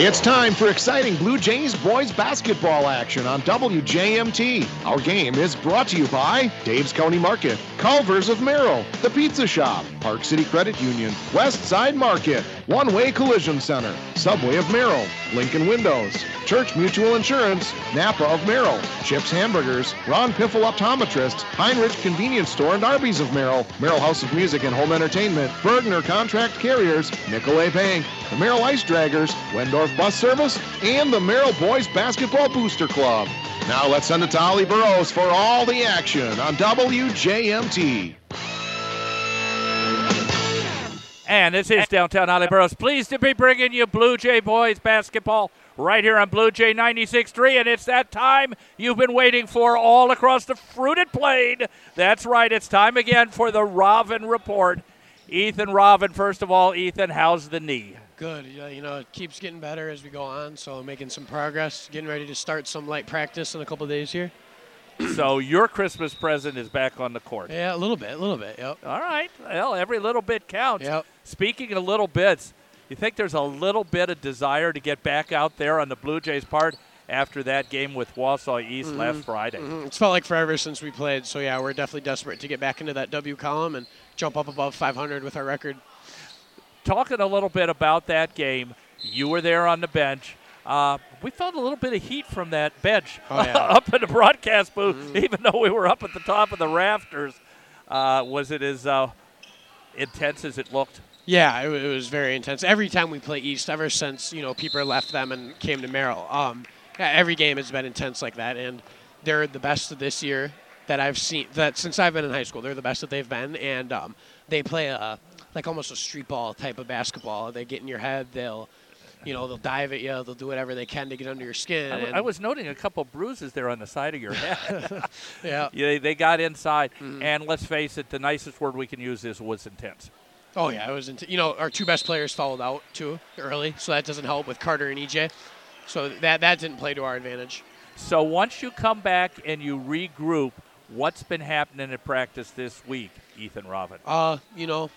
It's time for exciting Blue Jays boys basketball action on WJMT. Our game is brought to you by Dave's County Market, Culver's of Merrill, The Pizza Shop, Park City Credit Union, West Side Market, One Way Collision Center, Subway of Merrill, Lincoln Windows, Church Mutual Insurance, Napa of Merrill, Chips Hamburgers, Ron Piffle Optometrist, Heinrich Convenience Store and Arby's of Merrill, Merrill House of Music and Home Entertainment, Bergner Contract Carriers, Nicolet Bank, the Merrill Ice Draggers, Wendorf Bus Service, and the Merrill Boys Basketball Booster Club. Now let's send it to Ollie Burrows for all the action on WJMT. And this is downtown Ollie Burrows. Pleased to be bringing you Blue Jay boys basketball right here on Blue Jay 96.3. And it's that time you've been waiting for all across the fruited plain. That's right, it's time again for the Rovin Report. Ethan Rovin, first of all, Ethan, how's the knee? Good. Yeah, you know, it keeps getting better as we go on, so making some progress, getting ready to start some light practice in a couple days here. so your Christmas present is back on the court. Yeah, a little bit, a little bit. Yep. All right. Well, every little bit counts. Yep. Speaking of little bits, you think there's a little bit of desire to get back out there on the Blue Jays' part after that game with Wausau East Mhm. last Friday? Mhm. It's felt like forever since we played, so yeah, we're definitely desperate to get back into that W column and jump up above 500 with our record. Talking a little bit about that game, you were there on the bench. Uh, we felt a little bit of heat from that bench Oh, yeah. up in the broadcast booth, even though we were up at the top of the rafters. Uh, was it as uh, intense as it looked? Yeah, it, it was very intense. Every time we play East, ever since you know Pieper left them and came to Merrill, um, yeah, every game has been intense like that, and they're the best of this year that I've seen. That since I've been in high school, they're the best that they've been, and um, they play a like almost a street ball type of basketball. They get in your head. They'll, you know, they'll dive at you. They'll do whatever they can to get under your skin. I, w- I was noting a couple bruises there on the side of your head. yeah. Yeah, they- got inside, Mhm. and let's face it, the nicest word we can use is was intense. Oh yeah, it was. Int- you know, our two best players fouled out too early, so that doesn't help with Carter and EJ. So that that didn't play to our advantage. So once you come back and you regroup, what's been happening at practice this week, Ethan Robin? Uh, you know,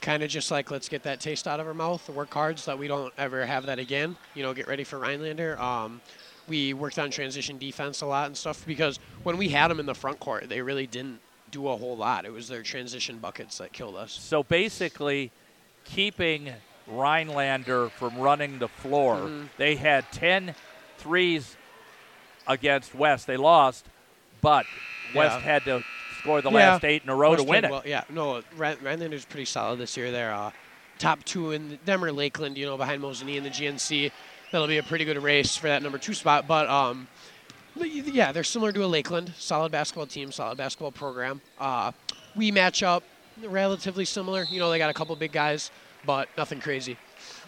kind of just like let's get that taste out of our mouth, work hard so that we don't ever have that again. You know, get ready for Rhinelander. Um, we worked on transition defense a lot and stuff because when we had them in the front court, they really didn't do a whole lot. It was their transition buckets that killed us. So basically, keeping Rhinelander from running the floor. Mhm. They had 10 threes against West. They lost, but West Yeah. had to score the Yeah. last eight in a row West to win it. Well, yeah, no, Rhin- Rhinelander's pretty solid this year. They're uh, top two in them or Lakeland, you know, behind Mosinee and the GNC. That'll be a pretty good race for that number two spot. But um, yeah, they're similar to a Lakeland, solid basketball team, solid basketball program. Uh, we match up relatively similar. You know, they got a couple big guys, but nothing crazy.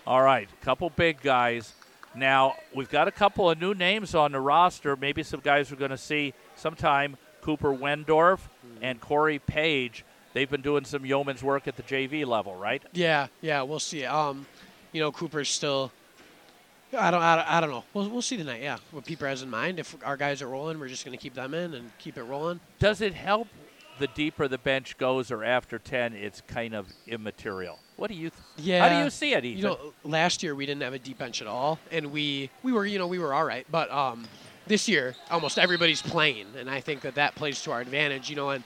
All right, couple big guys. Now we've got a couple of new names on the roster. Maybe some guys we're going to see sometime. Cooper Wendorf and Corey Page. They've been doing some yeoman's work at the JV level, right? Yeah, yeah, we'll see. Um, you know, Cooper's still. I don't, I don't, I don't know. We'll, we'll see tonight. Yeah, what Pieper has in mind. If our guys are rolling, we're just going to keep them in and keep it rolling. Does it help the deeper the bench goes, or after ten, it's kind of immaterial? What do you? Th- Yeah. How do you see it, Ethan? You know, last year we didn't have a deep bench at all, and we we were you know we were all right, but um, this year almost everybody's playing, and I think that that plays to our advantage. You know, and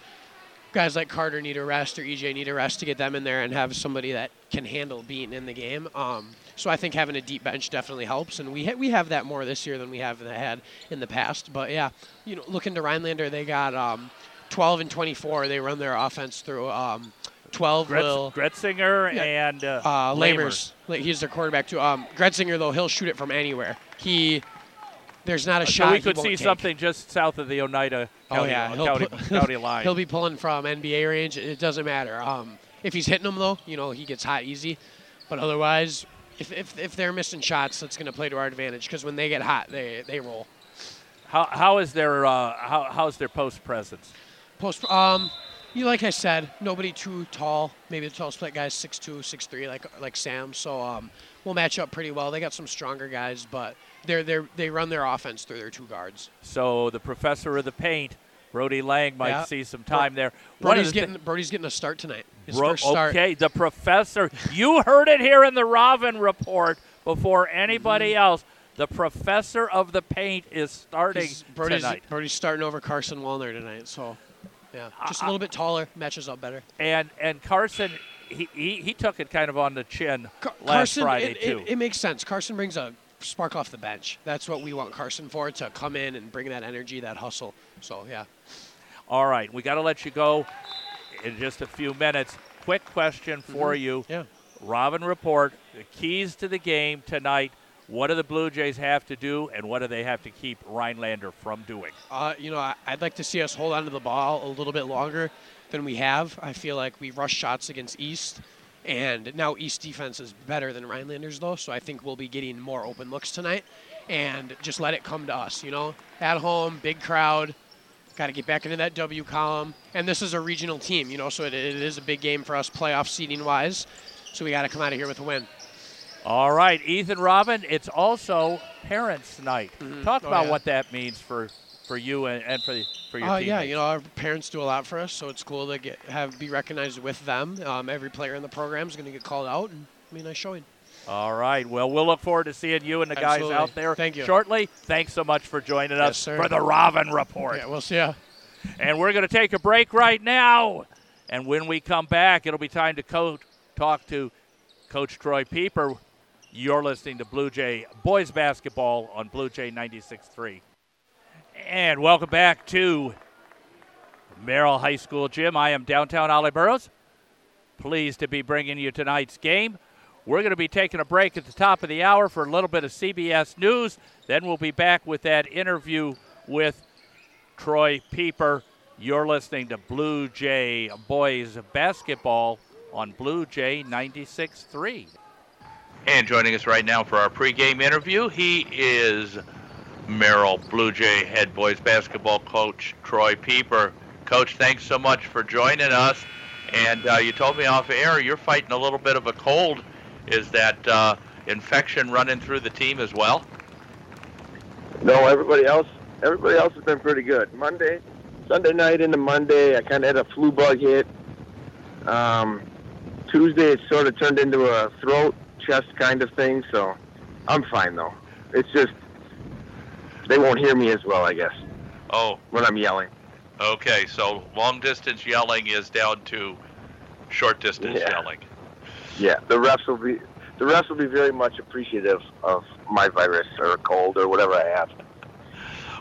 guys like Carter need a rest or EJ need a rest to get them in there and have somebody that can handle being in the game. Um, so I think having a deep bench definitely helps, and we ha- we have that more this year than we have had in the past. But yeah, you know, looking to Rhinelander, they got um, 12 and 24. They run their offense through. Um, 12 Gretz- will Gretzinger Yeah. and uh, uh, Lamers. Lamers. He's their quarterback too. Um, Gretzinger though he'll shoot it from anywhere. He there's not a So shot. we could see take. something just south of the Oneida Oh County, yeah, he'll, county, county line. he'll be pulling from NBA range. It doesn't matter. Um, if he's hitting them though, you know he gets hot easy. But otherwise, if if, if they're missing shots, that's going to play to our advantage because when they get hot, they they roll. how, how is their uh, how, how's their post presence? Post um, you like I said, nobody too tall. Maybe the tall split guys six two, six three, like like Sam. So um, we'll match up pretty well. They got some stronger guys, but they're they are they run their offense through their two guards. So the professor of the paint, Brody Lang, might Yeah. see some time there. One of Brody's the getting Brody's getting a start tonight. His Bro- first start. Okay, the professor. You heard it here in the Robin report. before anybody Mm-hmm. else. The professor of the paint is starting Brody's, tonight. Brody's starting over Carson Wallner tonight, so yeah, just a little bit taller, matches up better. And and Carson, he, he, he took it kind of on the chin Car- last Carson, Friday it, too. It, it makes sense. Carson brings a spark off the bench. That's what we want Carson for to come in and bring that energy, that hustle. So yeah, All right, we got to let you go in just a few minutes. Quick question for you. Mm-hmm. yeah. Robin Report, the keys to the game tonight. What do the Blue Jays have to do, and what do they have to keep Rhinelander from doing? Uh, you know, I'd like to see us hold on to the ball a little bit longer than we have. I feel like we rush shots against East, and now East defense is better than Rhinelanders, though. So I think we'll be getting more open looks tonight, and just let it come to us. You know, at home, big crowd. Got to get back into that W column, and this is a regional team. You know, so it, it is a big game for us playoff seeding wise. So we got to come out of here with a win. All right, Ethan Robin, it's also Parents Night. Mm-hmm. Talk Oh, about yeah. what that means for, for you and, and for, for your Uh, team. yeah, you know, our parents do a lot for us, so it's cool to get have be recognized with them. Um, every player in the program is going to get called out, and I mean, nice showing. All right. Well, we'll look forward to seeing you and the guys Absolutely. out there Thank you. shortly. Thanks so much for joining us sir. for the Robin Report. Yeah, we'll see ya. And we're going to take a break right now. And when we come back, it'll be time to co- talk to Coach Troy Pieper. You're listening to Blue Jay Boys Basketball on Blue Jay 96.3. And welcome back to Merrill High School Gym. I am downtown Ollie Burrows. Pleased to be bringing you tonight's game. We're going to be taking a break at the top of the hour for a little bit of CBS News. Then we'll be back with that interview with Troy Pieper. You're listening to Blue Jay Boys Basketball on Blue Jay 96.3. And joining us right now for our pregame interview, he is Merrill Blue Jay head boys basketball coach Troy Pieper. Coach, thanks so much for joining us. And uh, you told me off air you're fighting a little bit of a cold. Is that uh, infection running through the team as well? No, everybody else, everybody else has been pretty good. Monday, Sunday night into Monday, I kind of had a flu bug hit. Um, Tuesday, it sort of turned into a throat, chest kind of thing. So, I'm fine though. It's just they won't hear me as well, I guess, Oh, when I'm yelling. okay. So long distance yelling is down to short distance Yeah. yelling. Yeah, the refs will be the refs will be very much appreciative of my virus or cold or whatever I have.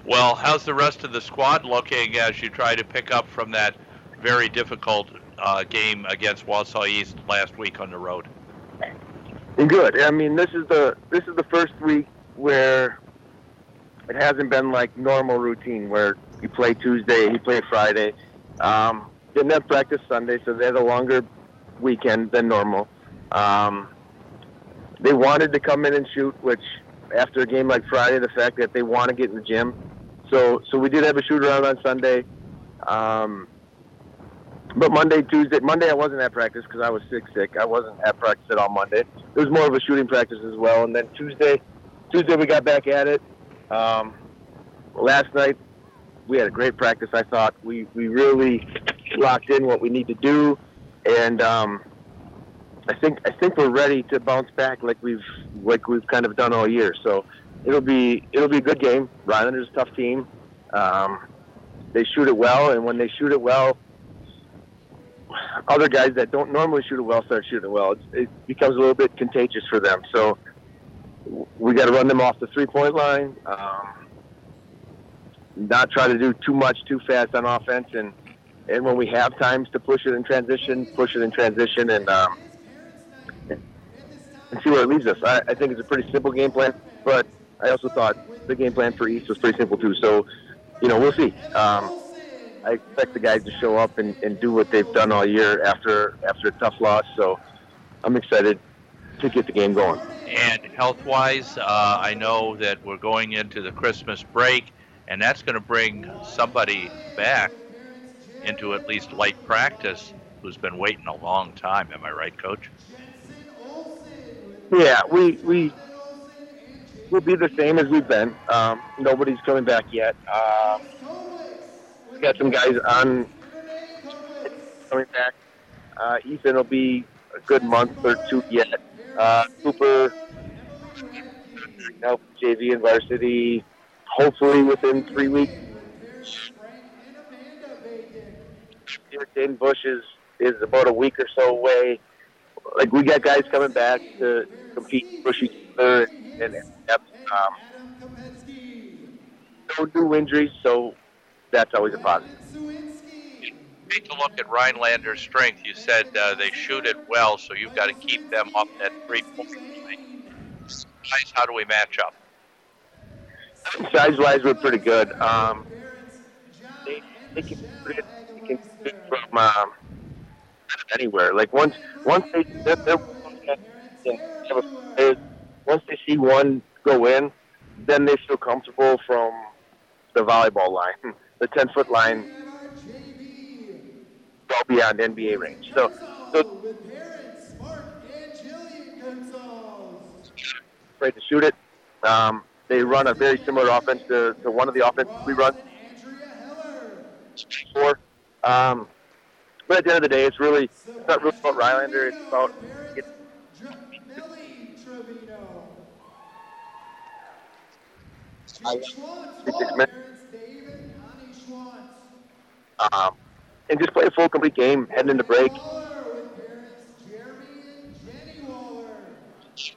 Well, how's the rest of the squad looking as you try to pick up from that very difficult uh, game against Wausau East last week on the road? Good. I mean, this is the this is the first week where it hasn't been like normal routine where you play Tuesday, you play Friday. Um, didn't have practice Sunday, so they had a longer weekend than normal. Um, they wanted to come in and shoot, which after a game like Friday, the fact that they want to get in the gym. So so we did have a shoot around on Sunday. Um, but Monday, Tuesday, Monday I wasn't at practice because I was sick. Sick. I wasn't at practice at all Monday. It was more of a shooting practice as well. And then Tuesday, Tuesday we got back at it. Um, last night we had a great practice. I thought we we really locked in what we need to do, and um, I think I think we're ready to bounce back like we've like we've kind of done all year. So it'll be it'll be a good game. Rhinelander's a tough team. Um, they shoot it well, and when they shoot it well, other guys that don't normally shoot it well start shooting well. It's, it becomes a little bit contagious for them. So we got to run them off the three point line. Um, not try to do too much too fast on offense, and and when we have times to push it in transition, push it in transition, and um, and see where it leads us. I, I think it's a pretty simple game plan, but I also thought the game plan for East was pretty simple too. So, you know, we'll see. Um, I expect the guys to show up and, and do what they've done all year after after a tough loss. So, I'm excited to get the game going. And health-wise, uh, I know that we're going into the Christmas break, and that's going to bring somebody back into at least light practice who's been waiting a long time. Am I right, Coach? Yeah, we we will be the same as we've been. Um, nobody's coming back yet. Um, we got some guys on coming back. Uh, Ethan will be a good month or two yet. Uh, Cooper Now JV and varsity, hopefully within three weeks. Dayton Bush is, is about a week or so away. Like we got guys coming back to compete, other, and, and um, no new injuries, so that's always a positive. Take a look at Rhinelander's strength. You said uh, they shoot it well, so you've got to keep them up at three points. Size, how do we match up? Size wise, we're pretty good. Um, they, they can, they can shoot from um, anywhere. Like once once they once they see one go in, then they feel comfortable from the volleyball line, the ten foot line, well beyond NBA range. So, so afraid to shoot it. Um, they run a very similar offense to, to one of the offenses we run. For, um, but at the end of the day, it's really it's not really about Rhinelander. It's about it's, um, and just play a full complete game heading into break.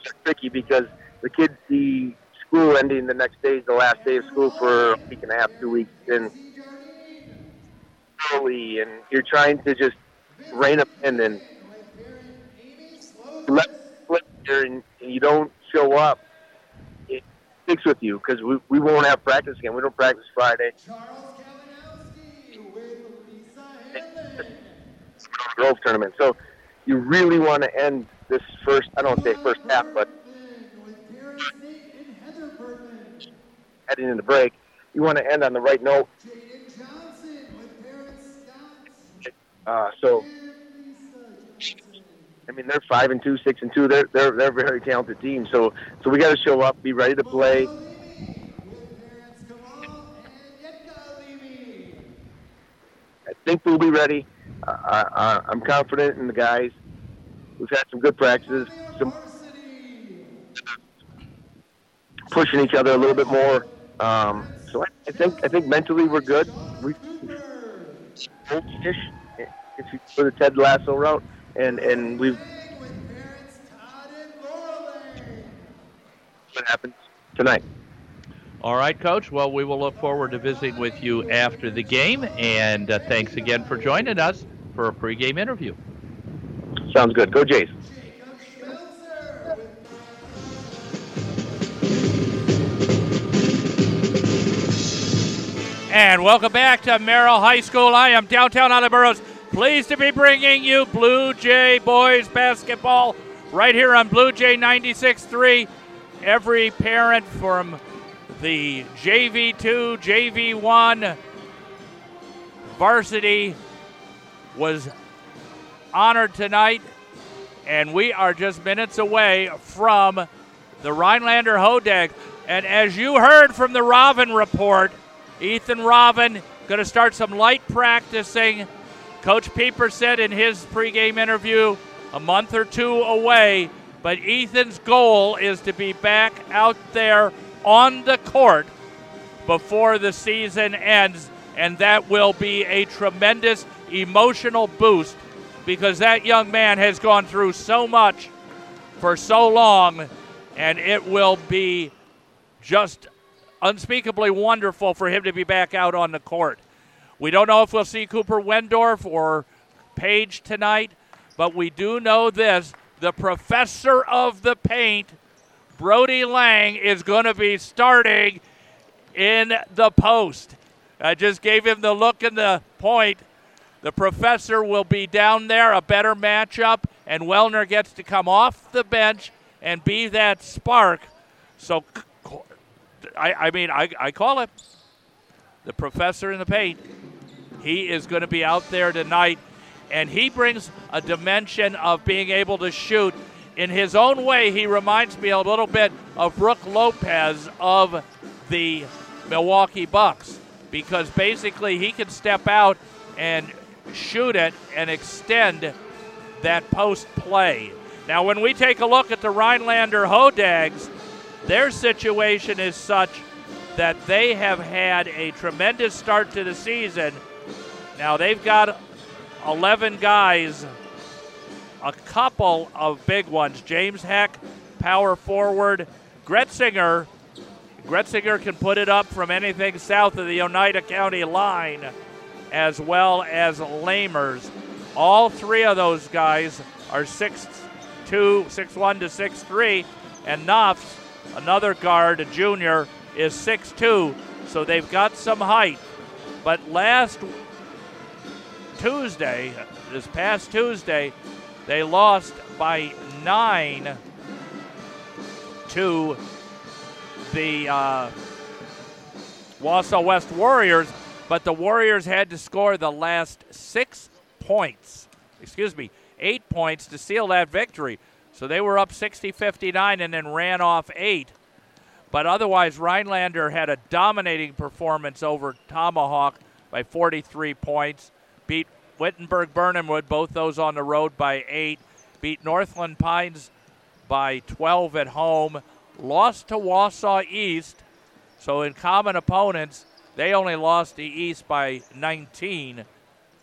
It's tricky because the kids see school ending the next day the last day of school for a week and a half, two weeks, and early, and you're trying to just rein up and let flip here, and, and you don't show up. It sticks with you because we, we won't have practice again. We don't practice Friday. Grove tournament. So you really want to end this first, I don't say first half, but heading into break, you want to end on the right note. Uh, so, I mean, they're five and two, six and two. They're they're they're very talented team. So so we got to show up, be ready to play. I think we'll be ready. I, I'm confident in the guys. We've had some good practices, some pushing each other a little bit more. Um, so I, I think I think mentally we're good. We if you go the Ted Lasso route, and and we've what happens tonight. All right, Coach. Well, we will look forward to visiting with you after the game, and uh, thanks again for joining us for a pregame interview. Sounds good. Go Jays. And welcome back to Merrill High School. I am downtown Ollie Burrows pleased to be bringing you Blue Jay boys basketball right here on Blue Jay 96.3. Every parent from the JV2, JV1 varsity was honored tonight, and we are just minutes away from the Rhinelander Hodag. And as you heard from the Robin report, Ethan Robin going to start some light practicing. Coach Pieper said in his pregame interview a month or two away, but Ethan's goal is to be back out there on the court before the season ends, and that will be a tremendous emotional boost because that young man has gone through so much for so long, and it will be just unspeakably wonderful for him to be back out on the court. We don't know if we'll see Cooper Wendorf or Page tonight, but we do know this the professor of the paint, Brody Lang, is going to be starting in the post. I just gave him the look and the point. The professor will be down there, a better matchup, and Wellner gets to come off the bench and be that spark. So I, I mean, I, I call it the professor in the paint. He is going to be out there tonight, and he brings a dimension of being able to shoot. In his own way, he reminds me a little bit of Brooke Lopez of the Milwaukee Bucks because basically he can step out and shoot it and extend that post play. Now, when we take a look at the Rhinelander Hodags, Their situation is such that they have had a tremendous start to the season. Now they've got 11 guys, a couple of big ones. James Heck, power forward. Gretzinger, Gretzinger can put it up from anything south of the Oneida County line, as well as Lamers. All three of those guys are 6'2, 6'1 to 6'3, and Knopf's, another guard, a junior, is 6'2, so they've got some height. But last Tuesday, this past Tuesday, they lost by nine to the uh, Wausau West Warriors, but the Warriors had to score the last six points, excuse me, eight points to seal that victory. So they were up 60 59 and then ran off eight. But otherwise, Rhinelander had a dominating performance over Tomahawk by 43 points. Beat Wittenberg Birnamwood, both those on the road by eight. Beat Northland Pines by 12 at home. Lost to Wausau East. So in common opponents, they only lost the East by 19,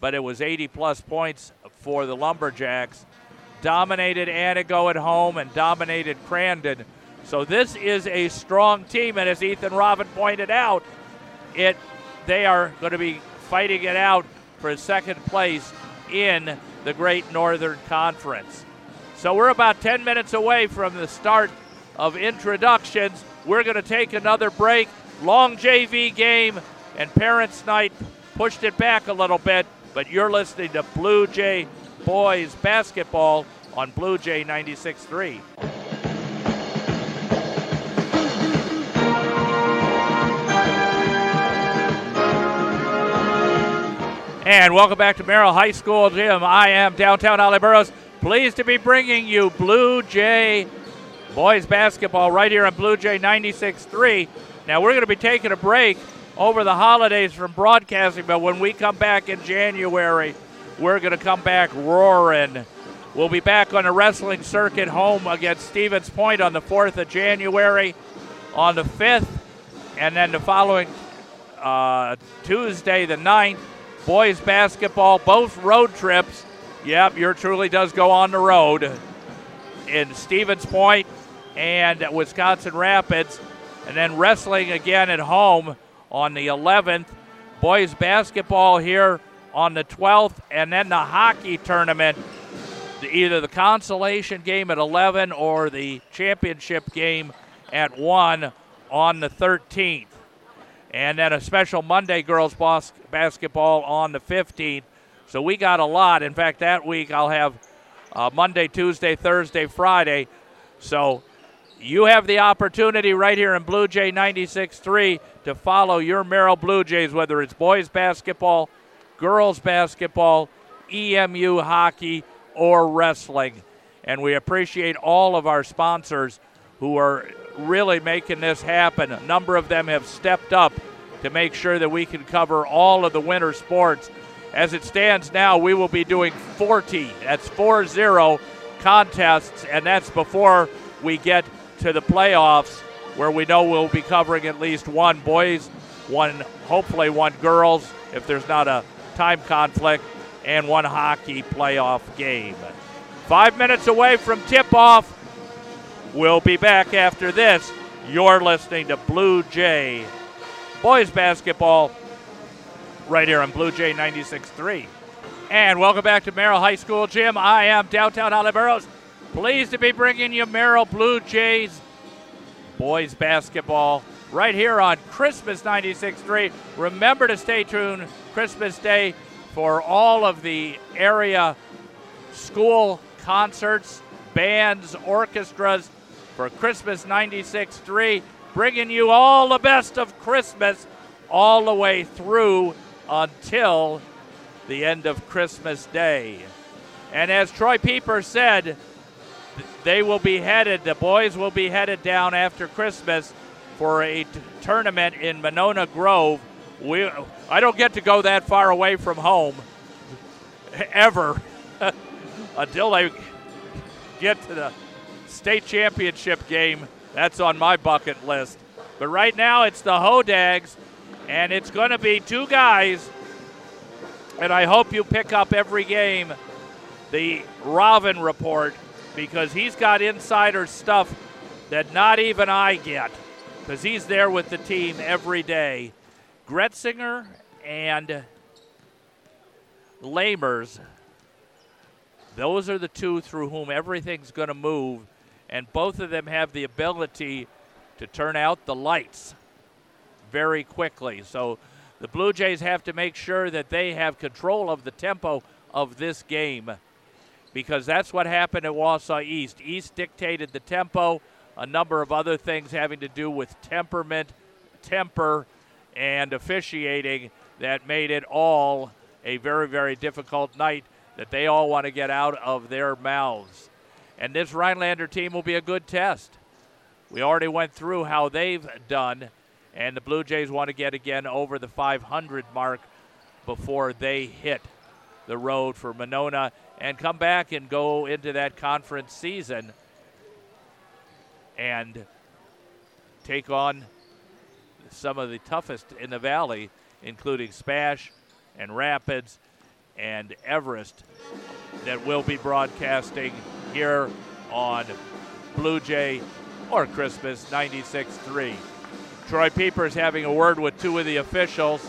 but it was 80 plus points for the Lumberjacks. Dominated Antigo at home and dominated Crandon. So this is a strong team, and as Ethan Robin pointed out, it they are going to be fighting it out for second place in the Great Northern Conference. So we're about 10 minutes away from the start of introductions. We're going to take another break. Long JV game, and Parents Night pushed it back a little bit, but you're listening to Blue Jay Boys Basketball on Blue Jay 96.3. And welcome back to Merrill High School Gym. I am downtown Ollie Burroughs. Pleased to be bringing you Blue Jay boys basketball right here on Blue Jay 96.3. Now we're going to be taking a break over the holidays from broadcasting, but when we come back in January, we're going to come back roaring. We'll be back on the wrestling circuit home against Stevens Point on the 4th of January, on the 5th, and then the following uh, Tuesday, the 9th, boys basketball, both road trips. Yep, your truly does go on the road in Stevens Point and Wisconsin Rapids. And then wrestling again at home on the 11th. Boys basketball here on the 12th. And then the hockey tournament, either the consolation game at 11 or the championship game at 1 on the 13th and then a special Monday girls bas- basketball on the 15th. So we got a lot. In fact, that week I'll have uh, Monday, Tuesday, Thursday, Friday. So you have the opportunity right here in Blue Jay 96.3 to follow your Merrill Blue Jays, whether it's boys basketball, girls basketball, EMU hockey, or wrestling. And we appreciate all of our sponsors who are really making this happen. A number of them have stepped up to make sure that we can cover all of the winter sports. As it stands now, we will be doing 40, that's 4 0 contests, and that's before we get to the playoffs where we know we'll be covering at least one boys, one, hopefully, one girls, if there's not a time conflict, and one hockey playoff game. Five minutes away from tip off. We'll be back after this. You're listening to Blue Jay boys basketball right here on Blue Jay 96.3. And welcome back to Merrill High School Gym. I am downtown Burroughs. Pleased to be bringing you Merrill Blue Jays boys basketball right here on Christmas 96.3. Remember to stay tuned Christmas Day for all of the area school concerts, bands, orchestras for Christmas 96.3, bringing you all the best of Christmas all the way through until the end of Christmas Day. And as Troy Pieper said, they will be headed, the boys will be headed down after Christmas for a t- tournament in Monona Grove. We, I don't get to go that far away from home ever until they get to the state championship game That's on my bucket list. But right now it's the Hodags, and it's going to be two guys. And I hope you pick up every game the Robin report because he's got insider stuff that not even I get because he's there with the team every day. Gretzinger and Lamers, those are the two through whom everything's going to move, and both of them have the ability to turn out the lights very quickly. So the Blue Jays have to make sure that they have control of the tempo of this game because that's what happened at Wausau East. East dictated the tempo, a number of other things having to do with temperament, temper, and officiating that made it all a very, very difficult night that they all want to get out of their mouths. And this Rhinelander team will be a good test. We already went through how they've done, and the Blue Jays want to get again over the 500 mark before they hit the road for Monona and come back and go into that conference season and take on some of the toughest in the valley, including Spash and Rapids and Everest, that will be broadcasting here on Blue Jay or Christmas 96 3. Troy Pieper is having a word with two of the officials.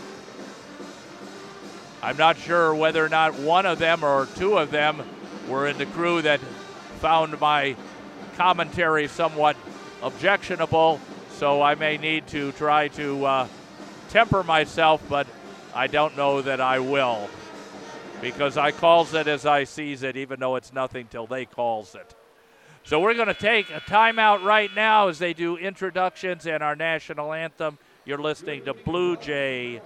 I'm not sure whether or not one of them or two of them were in the crew that found my commentary somewhat objectionable, so I may need to try to uh, temper myself, but I don't know that I will because I calls it as I sees it, even though it's nothing till they calls it. So we're going to take a timeout right now as they do introductions and our national anthem. You're listening to Blue Jay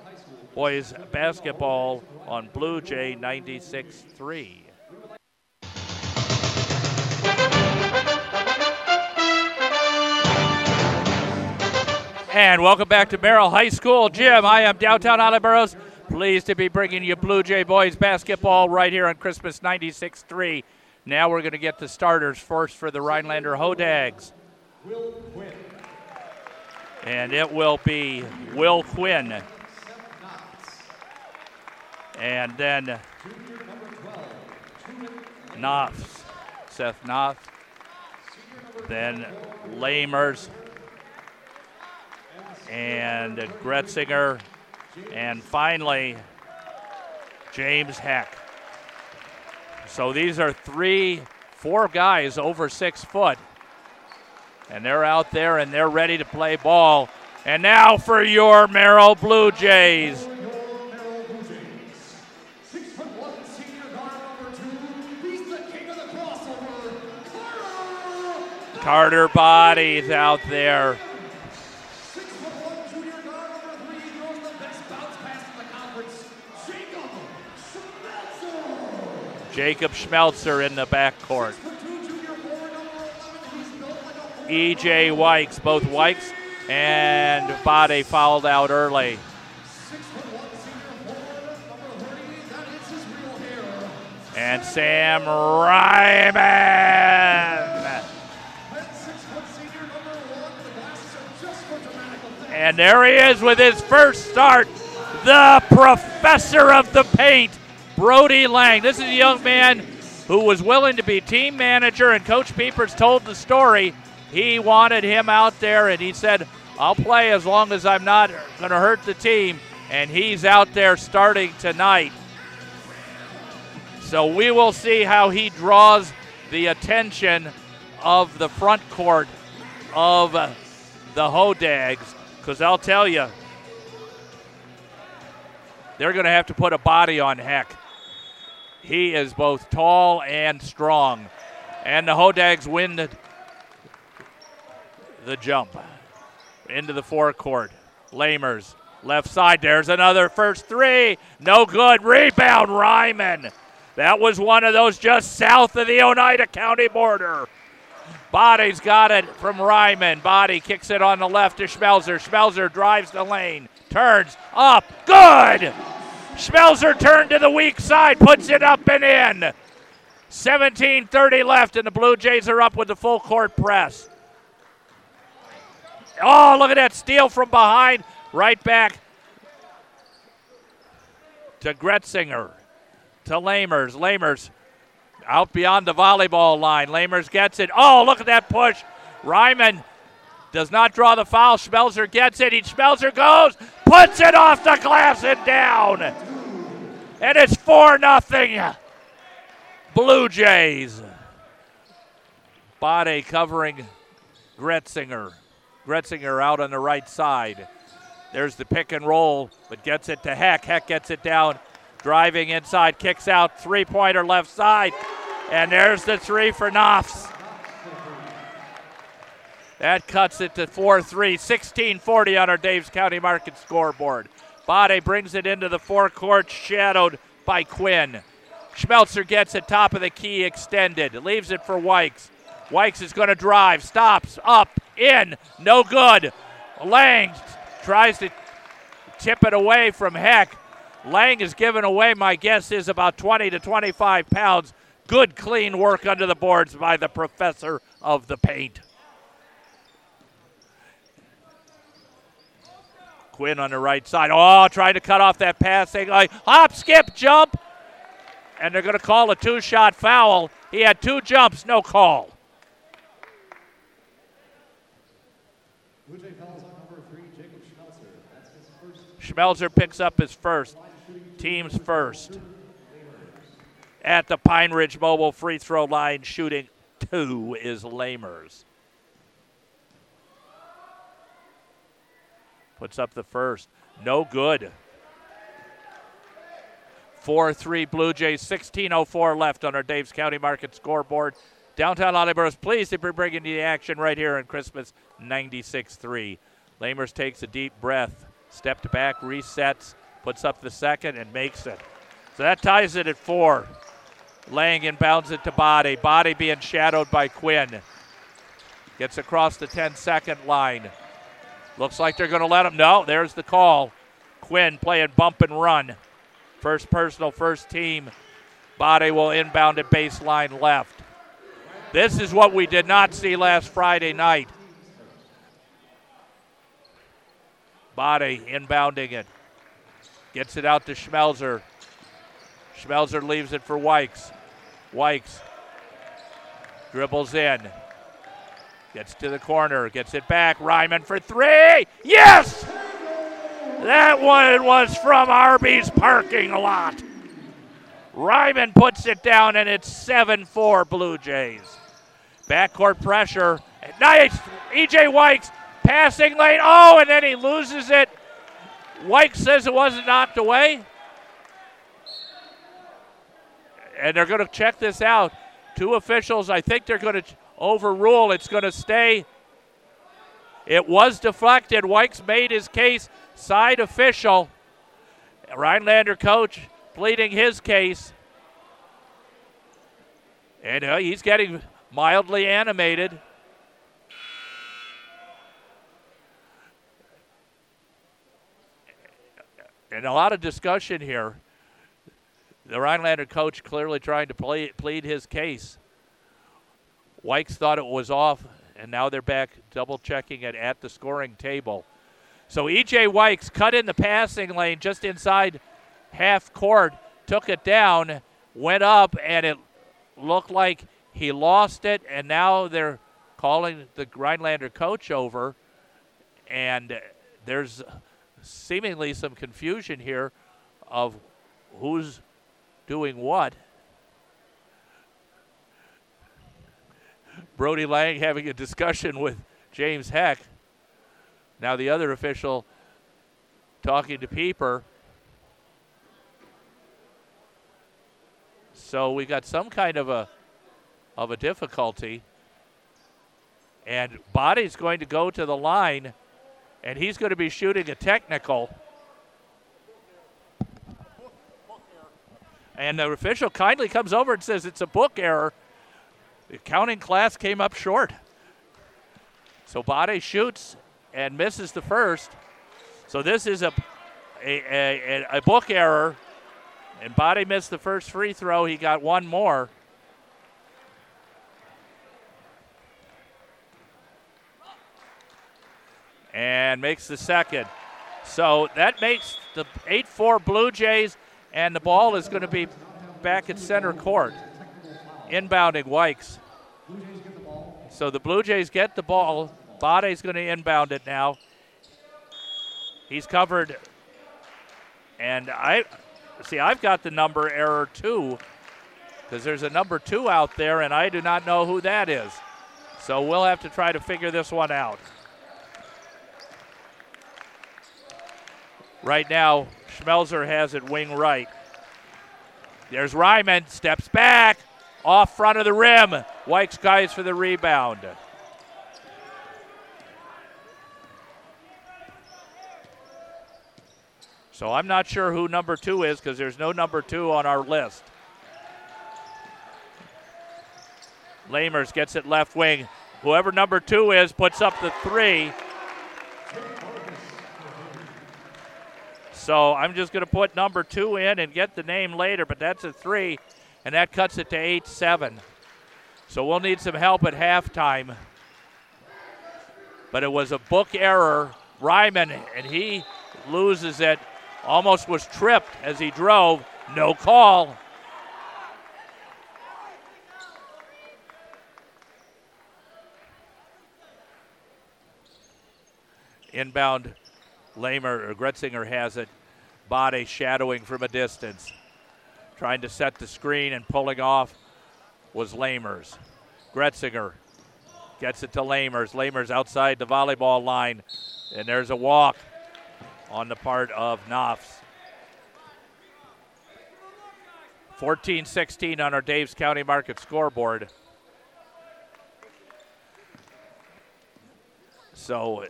boys basketball on Blue Jay 96.3. And welcome back to Merrill High School Gym. I am downtown Burroughs. Pleased to be bringing you Blue Jay boys basketball right here on Christmas 96.3. Now we're going to get the starters first for the Rhinelander Hodags. And it will be Will Quinn. And then Knopf, Seth Knopf. Then Lamers and Gretzinger. And finally, James Heck. So these are three, four guys over six foot. And they're out there and they're ready to play ball. And now for your Merrill Blue Jays. Carter Bodies out there. Jacob Schmelzer in the backcourt. EJ Wykes, both Wykes and Bade fouled out early. And Sam Ryman. And there he is with his first start, the professor of the paint, Brody Lang. This is a young man who was willing to be team manager, and Coach Pieper's told the story. He wanted him out there, and he said, I'll play as long as I'm not going to hurt the team. And he's out there starting tonight. So we will see how he draws the attention of the front court of the Hodags. Because I'll tell you, they're going to have to put a body on Heck. He is both tall and strong. And the Hodags win the, the jump into the forecourt. Lamers, left side. There's another first three. No good. Rebound, Ryman. That was one of those just south of the Oneida County border. Body's got it from Ryman. Body kicks it on the left to Schmelzer. Schmelzer drives the lane, turns up. Good! Schmelzer turned to the weak side, puts it up and in. 17:30 left, and the Blue Jays are up with the full court press. Oh, look at that steal from behind. Right back to Gretzinger. To Lamers. Lamers out beyond the volleyball line. Lamers gets it. Oh, look at that push. Ryman does not draw the foul. Schmelzer gets it. He Schmelzer goes, puts it off the glass and down. And it's 4 nothing. Blue Jays. Bade covering Gretzinger. Gretzinger out on the right side. There's the pick and roll, but gets it to Heck. Heck gets it down, driving inside, kicks out, three pointer left side. And there's the three for Knopfs. That cuts it to 4 3, 16 40 on our Daves County Market scoreboard. Bade brings it into the forecourt, shadowed by Quinn. Schmelzer gets it top of the key extended, leaves it for Wykes. Wykes is going to drive, stops, up, in, no good. Lang tries to tip it away from Heck. Lang is given away, my guess is about 20 to 25 pounds. Good, clean work under the boards by the professor of the paint. Quinn on the right side. Oh, trying to cut off that passing. Like hop, skip, jump. And they're going to call a two shot foul. He had two jumps, no call. Schmelzer picks up his first, team's first. At the Pine Ridge Mobile free throw line, shooting two is Lamers. Puts up the first. No good. 4 3 Blue Jays, 16.04 left on our Daves County Market scoreboard. Downtown Attleboro is pleased to be bringing you the action right here on Christmas 96 3. Lamers takes a deep breath, stepped back, resets, puts up the second, and makes it. So that ties it at four. Lang inbounds it to Body. Body being shadowed by Quinn. Gets across the 10 second line. Looks like they're going to let him. No, there's the call. Quinn playing bump and run. First personal, first team. Body will inbound at baseline left. This is what we did not see last Friday night. Body inbounding it. Gets it out to Schmelzer. Schmelzer leaves it for Wykes. Wykes dribbles in. Gets to the corner, gets it back. Ryman for three. Yes! That one was from Arby's parking lot. Ryman puts it down, and it's 7 4 Blue Jays. Backcourt pressure. Nice. EJ Wykes passing lane. Oh, and then he loses it. Wykes says it wasn't knocked away. And they're going to check this out. Two officials, I think they're going to overrule. It's going to stay. It was deflected. Wykes made his case. Side official. Rhinelander coach pleading his case. And uh, he's getting mildly animated. And a lot of discussion here. The Rhinelander coach clearly trying to play, plead his case. Wykes thought it was off, and now they're back double checking it at the scoring table. So EJ Wykes cut in the passing lane just inside half court, took it down, went up, and it looked like he lost it, and now they're calling the Rhinelander coach over, and there's seemingly some confusion here of who's doing what. Brody Lang having a discussion with James Heck. Now the other official talking to Pieper. So we got some kind of a of a difficulty. And Body's going to go to the line, and he's going to be shooting a technical. And the official kindly comes over and says it's a book error. The counting class came up short. So Bade shoots and misses the first. So this is a, a, a, a book error. And Bade missed the first free throw. He got one more. And makes the second. So that makes the 8 4 Blue Jays, and the ball is going to be back at center court. Inbounding Wykes. So the Blue Jays get the ball. Bade's going to inbound it now. He's covered. And I see, I've got the number error two because there's a number two out there, and I do not know who that is. So we'll have to try to figure this one out. Right now, Schmelzer has it wing right. There's Ryman, steps back, off front of the rim. Wykes guys for the rebound. So I'm not sure who number two is because there's no number two on our list. Lamers gets it left wing. Whoever number two is puts up the three. So I'm just going to put number two in and get the name later, but that's a three, and that cuts it to 8 7. So we'll need some help at halftime. But it was a book error. Ryman, and he loses it. Almost was tripped as he drove. No call. Inbound Lamer or Gretzinger has it. Body shadowing from a distance. Trying to set the screen and pulling off was Lamers. Gretzinger gets it to Lamers. Lamers outside the volleyball line. And there's a walk on the part of Knopfs. 14 16 on our Daves County Market scoreboard. So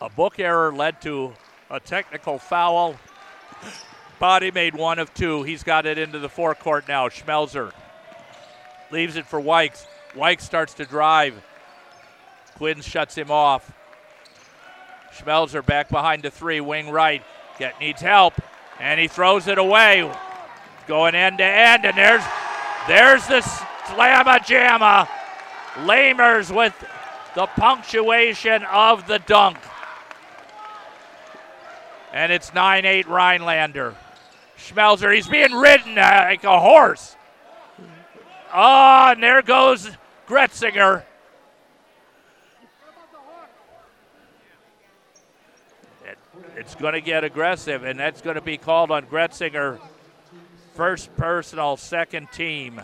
a book error led to a technical foul. Body made one of two. He's got it into the forecourt now. Schmelzer leaves it for Wykes. Wykes starts to drive. Quinn shuts him off. Schmelzer back behind the three, wing right. Get needs help, and he throws it away. Going end to end, and there's there's the slamma jamma. Lamers with the punctuation of the dunk. And it's 9 8 Rhinelander. Schmelzer, he's being ridden like a horse. Oh, and there goes Gretzinger. It, it's going to get aggressive, and that's going to be called on Gretzinger. First personal, second team.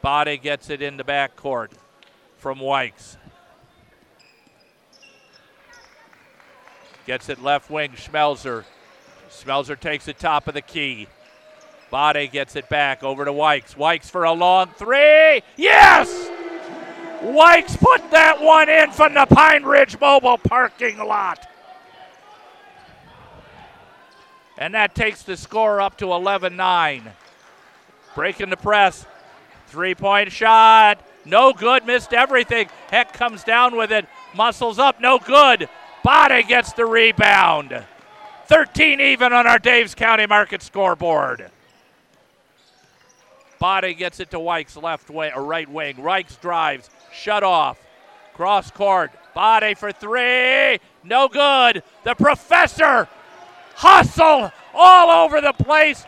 Body gets it in the backcourt from Wykes. Gets it left wing, Schmelzer. Schmelzer takes it top of the key. Bade gets it back over to Wykes. Wykes for a long three. Yes! Wykes put that one in from the Pine Ridge Mobile parking lot. And that takes the score up to 11 9. Breaking the press. Three point shot. No good. Missed everything. Heck comes down with it. Muscles up. No good. Bade gets the rebound. 13 even on our Daves County Market scoreboard. Bade gets it to Wykes left way or right wing. Wykes drives, shut off, cross court. Bade for three, no good. The professor hustle all over the place,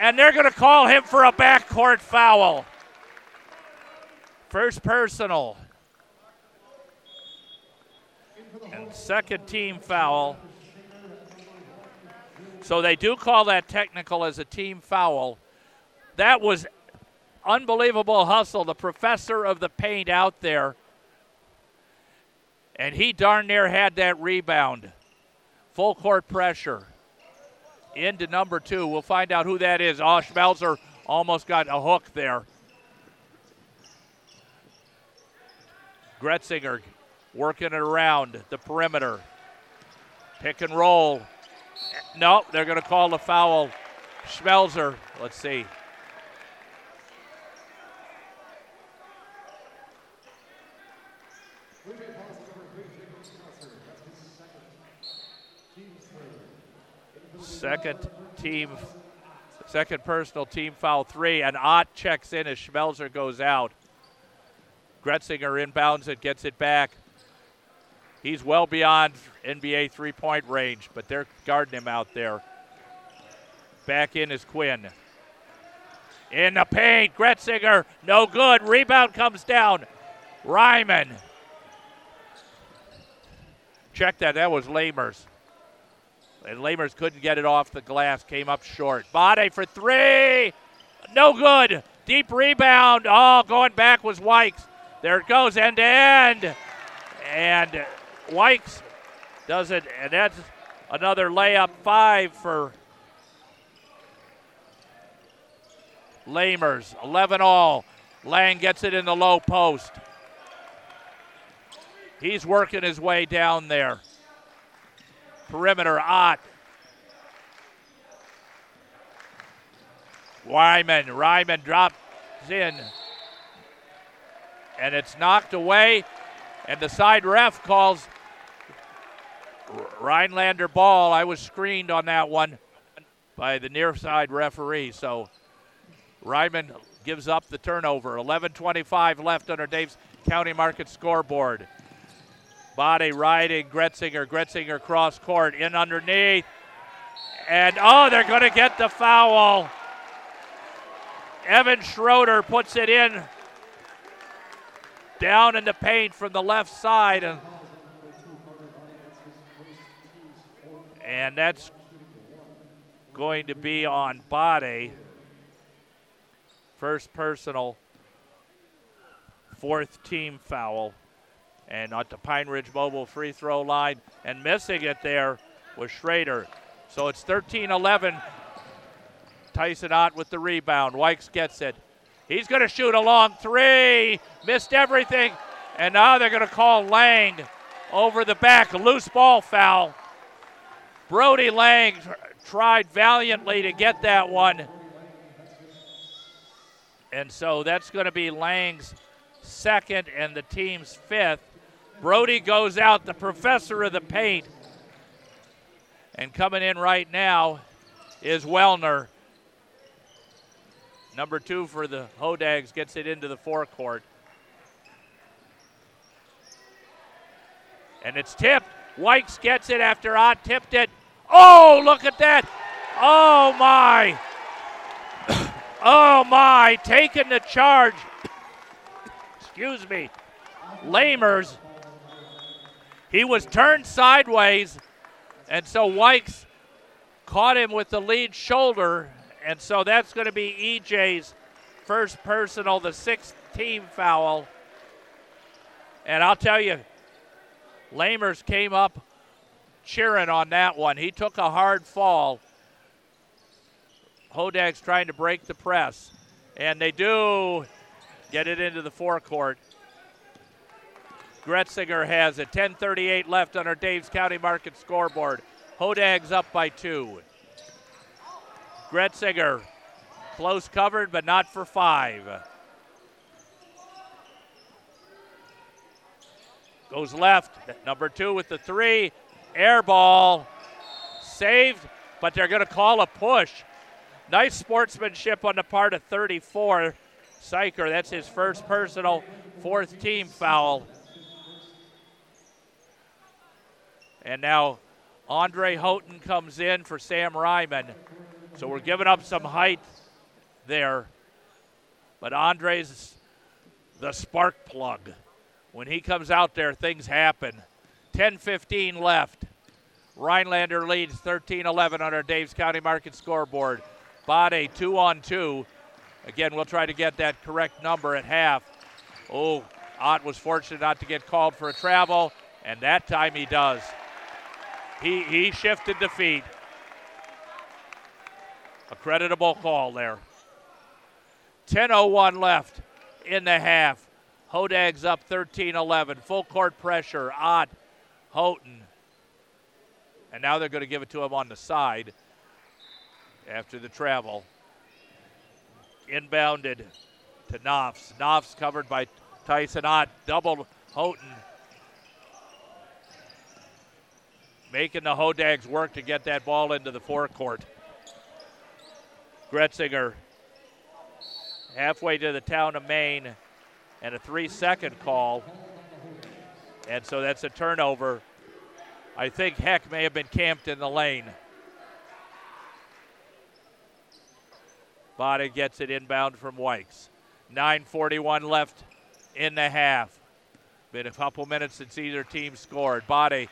and they're going to call him for a backcourt foul. First personal. And second team foul. So they do call that technical as a team foul. That was unbelievable hustle. The professor of the paint out there. And he darn near had that rebound. Full court pressure. Into number two. We'll find out who that is. Oh, Schmelzer almost got a hook there. Gretzinger working it around the perimeter. Pick and roll. No, they're going to call the foul. Schmelzer, let's see. Second team, second personal team foul three, and Ott checks in as Schmelzer goes out. Gretzinger inbounds it, gets it back. He's well beyond NBA three point range, but they're guarding him out there. Back in is Quinn. In the paint, Gretzinger, no good. Rebound comes down. Ryman. Check that, that was Lamers. And Lamers couldn't get it off the glass, came up short. Bade for three. No good. Deep rebound. Oh, going back was Wykes. There it goes, end to end. And Wykes does it, and that's another layup five for Lamers. 11 all. Lang gets it in the low post. He's working his way down there. Perimeter, Ott. Ryman, Ryman drops in. And it's knocked away. And the side ref calls Rhinelander ball. I was screened on that one by the near side referee. So Ryman gives up the turnover. 11:25 left under Dave's County Market scoreboard. Body riding Gretzinger. Gretzinger cross court in underneath. And oh, they're going to get the foul. Evan Schroeder puts it in down in the paint from the left side. And, and that's going to be on Bade. First personal, fourth team foul. And at the Pine Ridge Mobile free throw line. And missing it there was Schrader. So it's 13 11. Tyson Ott with the rebound. Wykes gets it. He's going to shoot a long three. Missed everything. And now they're going to call Lang over the back. Loose ball foul. Brody Lang tried valiantly to get that one. And so that's going to be Lang's second and the team's fifth. Brody goes out, the professor of the paint. And coming in right now is Wellner. Number two for the Hodags gets it into the forecourt. And it's tipped. Wykes gets it after Ott tipped it. Oh, look at that. Oh, my. Oh my, taking the charge. Excuse me. Lamers. He was turned sideways, and so Wykes caught him with the lead shoulder, and so that's going to be EJ's first personal, the sixth team foul. And I'll tell you, Lamers came up cheering on that one. He took a hard fall Hodag's trying to break the press. And they do get it into the forecourt. Gretzinger has it. 10.38 left on our Dave's County Market scoreboard. Hodag's up by two. Gretzinger, close covered, but not for five. Goes left. Number two with the three. Air ball. Saved, but they're going to call a push. Nice sportsmanship on the part of 34. Syker, that's his first personal, fourth team foul. And now Andre Houghton comes in for Sam Ryman. So we're giving up some height there. But Andre's the spark plug. When he comes out there, things happen. 10 15 left. Rhinelander leads 13 11 on our Dave's County Market scoreboard. Bade two on two. Again, we'll try to get that correct number at half. Oh, Ott was fortunate not to get called for a travel, and that time he does. He, he shifted the feet. A creditable call there. 10.01 left in the half. Hodag's up 13 11. Full court pressure. Ott, Houghton. And now they're going to give it to him on the side after the travel. Inbounded to Knopfs. Knopfs covered by Tyson Ott. Double Houghton. Making the Hodags work to get that ball into the forecourt. Gretzinger halfway to the town of Maine. and a three second call. And so that's a turnover. I think Heck may have been camped in the lane. Bada gets it inbound from Wykes. 9.41 left in the half. Been a couple minutes since either team scored. Body,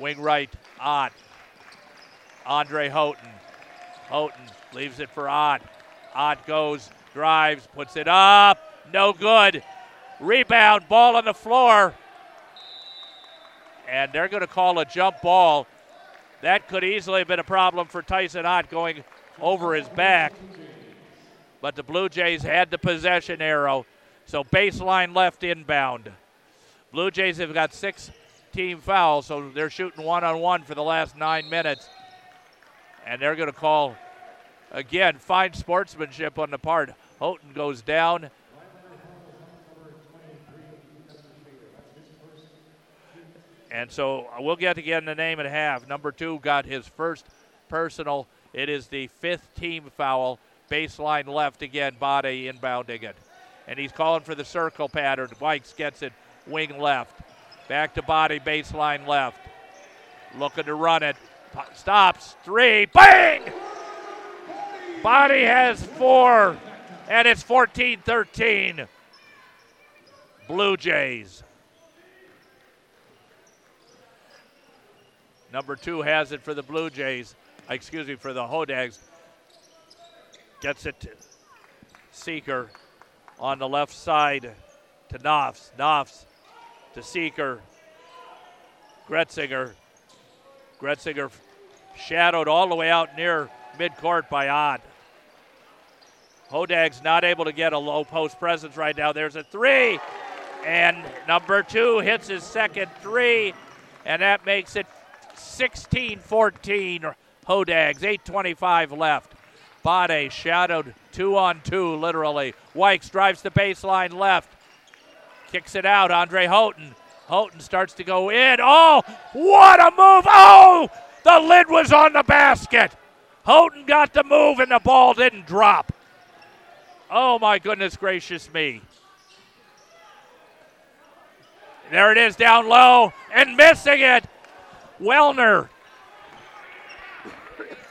wing right, Ott. Andre Houghton. Houghton leaves it for Ott. Ott goes, drives, puts it up. No good. Rebound, ball on the floor. And they're going to call a jump ball. That could easily have been a problem for Tyson Ott going over his back. But the Blue Jays had the possession arrow. So baseline left inbound. Blue Jays have got six team fouls, so they're shooting one on one for the last nine minutes. And they're going to call, again, fine sportsmanship on the part. Houghton goes down. And so uh, we'll get again the name at half. Number two got his first personal. It is the fifth team foul. Baseline left again. Bade inbounding it. And he's calling for the circle pattern. Wykes gets it wing left. Back to body. baseline left. Looking to run it. Stops. Three. Bang! Body has four. And it's 14 13. Blue Jays. Number two has it for the Blue Jays. Uh, excuse me, for the Hodags. Gets it to Seeker on the left side to Knopfs. Knopfs to Seeker. Gretzinger. Gretzinger shadowed all the way out near midcourt by Ott. Hodag's not able to get a low post presence right now. There's a three, and number two hits his second three, and that makes it 16 14 Hodags. 8.25 left. Bade shadowed two on two, literally. Wykes drives the baseline left. Kicks it out. Andre Houghton. Houghton starts to go in. Oh, what a move! Oh, the lid was on the basket. Houghton got the move and the ball didn't drop. Oh, my goodness gracious me. There it is down low and missing it. Wellner.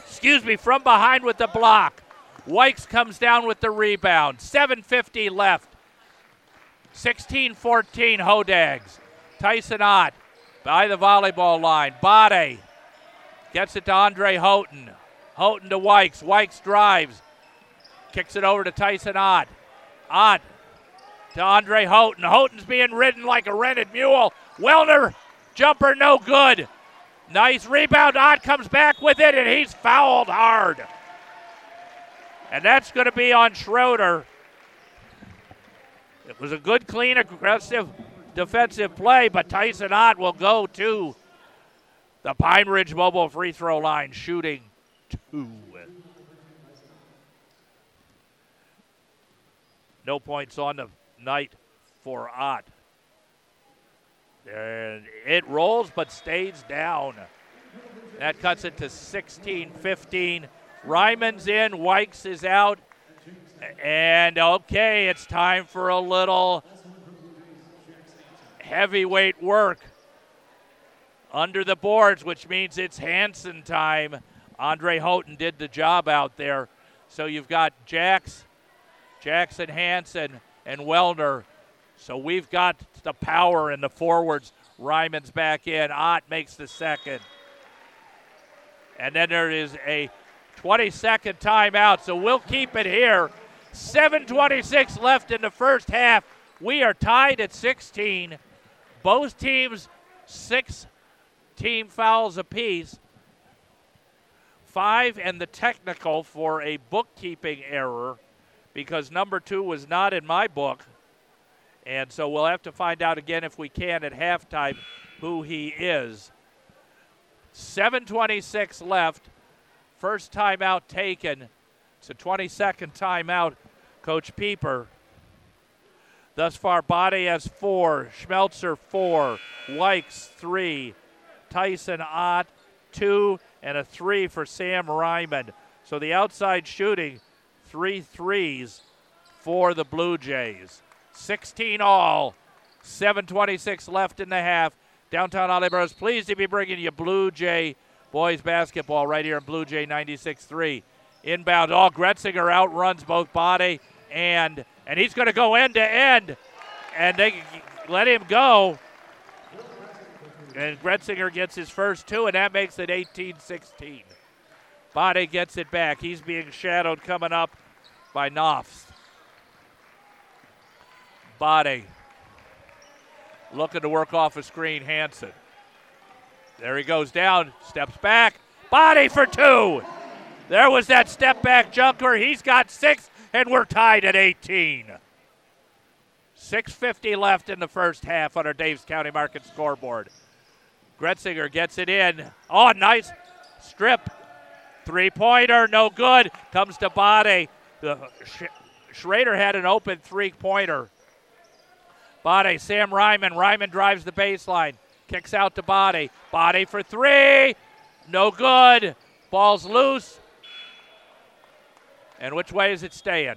Excuse me, from behind with the block. Wykes comes down with the rebound. 7.50 left. 16 14 Hodags. Tyson Ott by the volleyball line. Bade gets it to Andre Houghton. Houghton to Wykes. Wykes drives. Kicks it over to Tyson Ott. Ott to Andre Houghton. Houghton's being ridden like a rented mule. Wellner, jumper no good. Nice rebound. Ott comes back with it, and he's fouled hard. And that's going to be on Schroeder. It was a good, clean, aggressive defensive play, but Tyson Ott will go to the Pine Ridge Mobile free throw line, shooting two. No points on the night for Ott. And it rolls but stays down. That cuts it to 16 15. Ryman's in, Wykes is out. And okay, it's time for a little heavyweight work under the boards, which means it's Hanson time. Andre Houghton did the job out there. So you've got Jax, Jackson Hanson, and Wellner. So we've got the power in the forwards. Ryman's back in. Ott makes the second. And then there is a 20 second timeout. So we'll keep it here. 7.26 left in the first half. We are tied at 16. Both teams, six team fouls apiece. Five and the technical for a bookkeeping error because number two was not in my book. And so we'll have to find out again if we can at halftime who he is. 7.26 left. First timeout taken. It's a 22nd timeout. Coach Pieper. Thus far, Body has four, Schmelzer four, Wykes three, Tyson Ott two, and a three for Sam Ryman. So the outside shooting, three threes for the Blue Jays. 16 all. 7:26 left in the half. Downtown is pleased to be bringing you Blue Jay boys basketball right here in Blue Jay 96-3. Inbound, all Gretzinger outruns both Body and and he's going to go end to end, and they let him go. And Gretzinger gets his first two, and that makes it 18-16. Body gets it back. He's being shadowed coming up by Knopf. Body looking to work off a screen. Hanson. There he goes down, steps back. Body for two. There was that step back jumper. He's got six, and we're tied at 18. 6.50 left in the first half on our Daves County Market scoreboard. Gretzinger gets it in. Oh, nice strip. Three pointer, no good. Comes to body. The Schrader had an open three pointer. Bade, Sam Ryman. Ryman drives the baseline. Kicks out to Bade. Bade for three. No good. Ball's loose. And which way is it staying?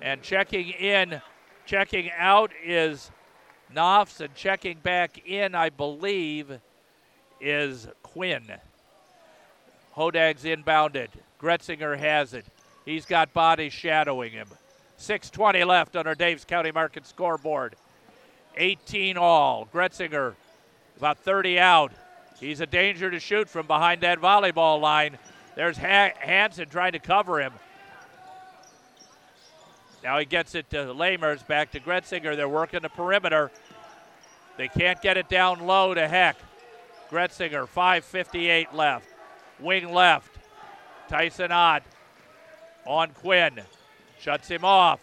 And checking in, checking out is Knopfs, and checking back in, I believe, is Quinn. Hodag's inbounded. Gretzinger has it. He's got bodies shadowing him. 6.20 left on our Daves County Market scoreboard. 18 all. Gretzinger about 30 out. He's a danger to shoot from behind that volleyball line. There's ha- Hanson trying to cover him. Now he gets it to Lamers, back to Gretzinger. They're working the perimeter. They can't get it down low to Heck. Gretzinger, 5.58 left. Wing left. Tyson Ott on Quinn. Shuts him off.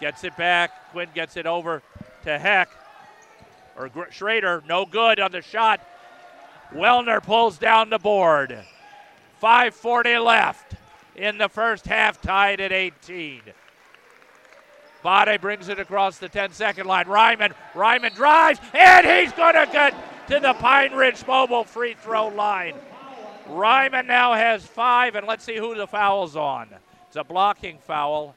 Gets it back. Quinn gets it over to Heck. Or Schrader, no good on the shot. Wellner pulls down the board. 5.40 left in the first half, tied at 18. Bade brings it across the 10 second line. Ryman, Ryman drives, and he's going to get to the Pine Ridge Mobile free throw line. Ryman now has five, and let's see who the foul's on. It's a blocking foul,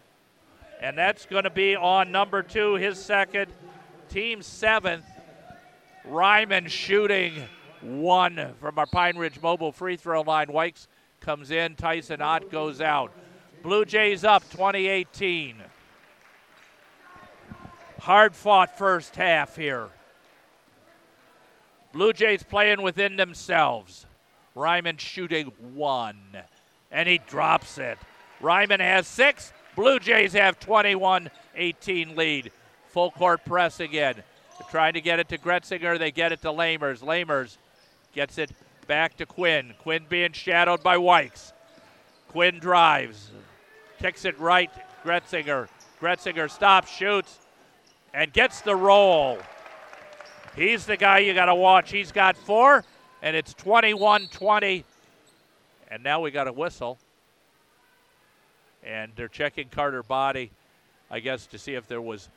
and that's going to be on number two, his second, team seventh. Ryman shooting one from our Pine Ridge Mobile free throw line. Wykes comes in, Tyson Ott goes out. Blue Jays up 2018. Hard fought first half here. Blue Jays playing within themselves. Ryman shooting one, and he drops it. Ryman has six. Blue Jays have 21 18 lead. Full court press again. They're trying to get it to Gretzinger. They get it to Lamers. Lamers gets it back to Quinn. Quinn being shadowed by Wykes. Quinn drives, kicks it right. Gretzinger. Gretzinger stops, shoots, and gets the roll. He's the guy you got to watch. He's got four, and it's 21 20. And now we got a whistle. And they're checking Carter Body, I guess, to see if there was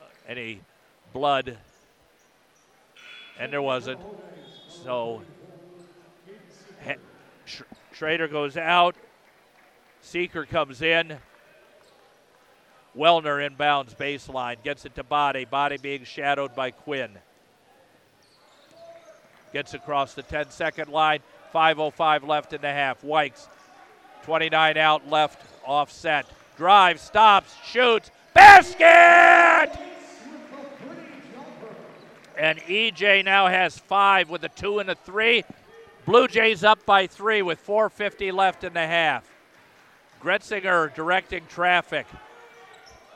uh, any blood. And there wasn't. So Schrader goes out. Seeker comes in. Wellner inbounds baseline, gets it to Body. Body being shadowed by Quinn. Gets across the 10 second line. 5.05 left in the half. Wykes, 29 out left, offset. Drive, stops, shoots, basket! And EJ now has five with a two and a three. Blue Jays up by three with 4.50 left in the half. Gretzinger directing traffic.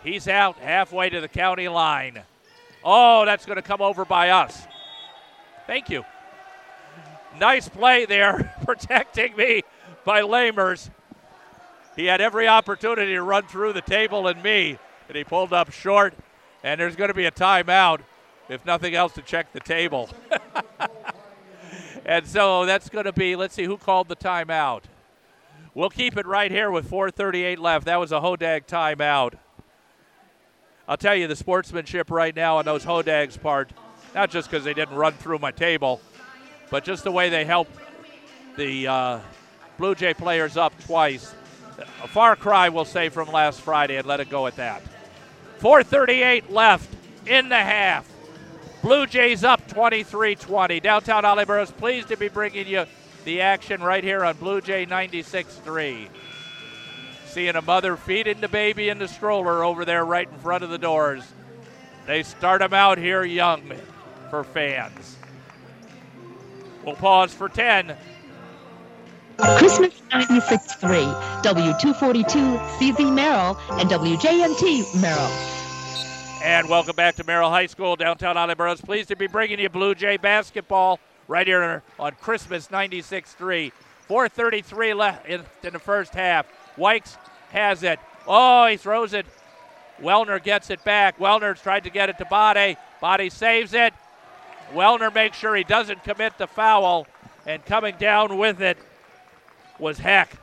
He's out halfway to the county line. Oh, that's going to come over by us. Thank you. Nice play there, protecting me by Lamers. He had every opportunity to run through the table and me, and he pulled up short. And there's going to be a timeout, if nothing else, to check the table. and so that's going to be, let's see who called the timeout. We'll keep it right here with 4.38 left. That was a Hodag timeout. I'll tell you the sportsmanship right now on those Hodags part, not just because they didn't run through my table, but just the way they helped the uh, Blue Jay players up twice. A far cry, we'll say, from last Friday and let it go at that. 438 left in the half. Blue Jays up 23-20. Downtown Ollie is pleased to be bringing you the action right here on Blue Jay 96 3. Seeing a mother feeding the baby in the stroller over there right in front of the doors. They start them out here young for fans. We'll pause for 10. Christmas 96.3, W242 CZ Merrill and WJMT Merrill. And welcome back to Merrill High School, downtown Ollie Burrows. Pleased to be bringing you Blue Jay basketball right here on Christmas 96.3. 4.33 left in, in the first half. Wykes has it. Oh, he throws it. Wellner gets it back. Wellner's tried to get it to Body. Body saves it. Wellner makes sure he doesn't commit the foul. And coming down with it was Heck.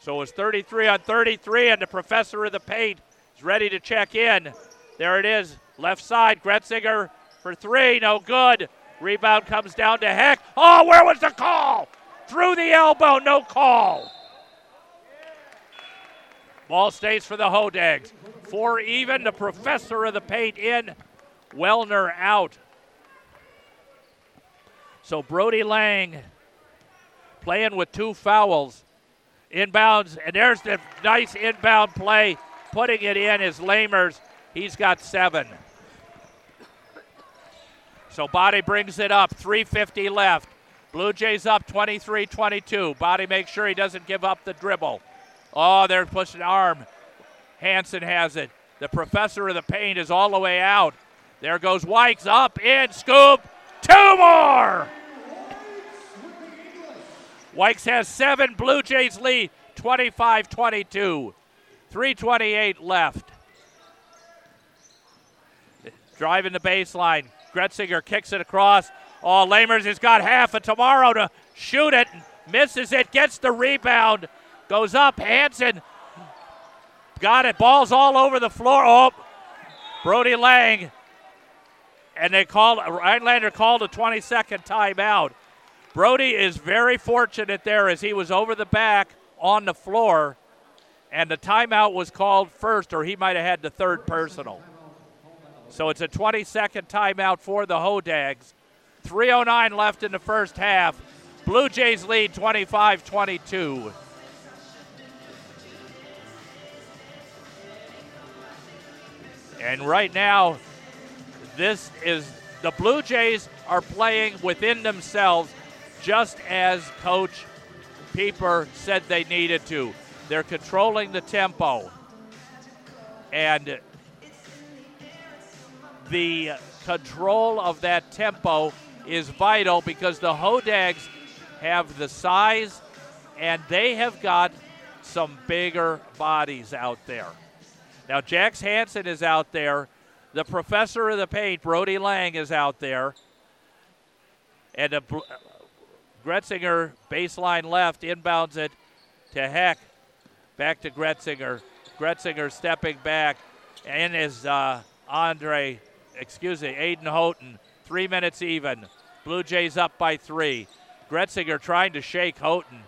So it was 33 on 33, and the professor of the paint is ready to check in. There it is, left side. Gretzinger for three, no good. Rebound comes down to Heck. Oh, where was the call? Through the elbow, no call. Ball stays for the Hodags. Four even. The professor of the paint in. Wellner out. So Brody Lang playing with two fouls. Inbounds, and there's the nice inbound play. Putting it in is Lamers. He's got seven. So Body brings it up. 3.50 left. Blue Jays up 23 22. Body makes sure he doesn't give up the dribble. Oh, they're pushing arm. Hanson has it. The professor of the paint is all the way out. There goes Wykes up, in, scoop, two more. Wykes has seven. Blue Jays lead 25 22. 328 left. Driving the baseline. Gretzinger kicks it across. Oh, Lamers has got half of tomorrow to shoot it. Misses it. Gets the rebound. Goes up. Hanson got it. Ball's all over the floor. Oh, Brody Lang. And they called, Rhinelander called a 20 second timeout. Brody is very fortunate there as he was over the back on the floor, and the timeout was called first, or he might have had the third personal. So it's a 20 second timeout for the Hodags. 3.09 left in the first half. Blue Jays lead 25 22. And right now, this is the Blue Jays are playing within themselves just as Coach Pieper said they needed to. They're controlling the tempo. And the control of that tempo is vital because the Hodags have the size and they have got some bigger bodies out there. Now, Jax Hanson is out there. The professor of the paint, Brody Lang, is out there. And the Gretzinger, baseline left, inbounds it to Heck. Back to Gretzinger. Gretzinger stepping back. And is uh, Andre, excuse me, Aiden Houghton. Three minutes even. Blue Jays up by three. Gretzinger trying to shake Houghton.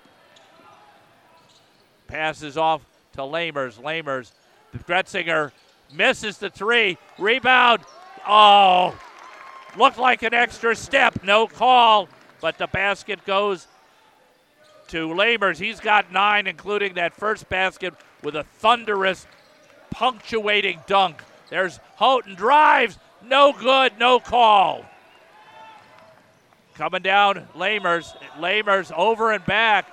Passes off to Lamers. Lamers. Gretzinger misses the three. Rebound. Oh, looked like an extra step. No call but the basket goes to Lamers. He's got nine, including that first basket with a thunderous, punctuating dunk. There's Houghton drives, no good, no call. Coming down, Lamers. Lamers over and back.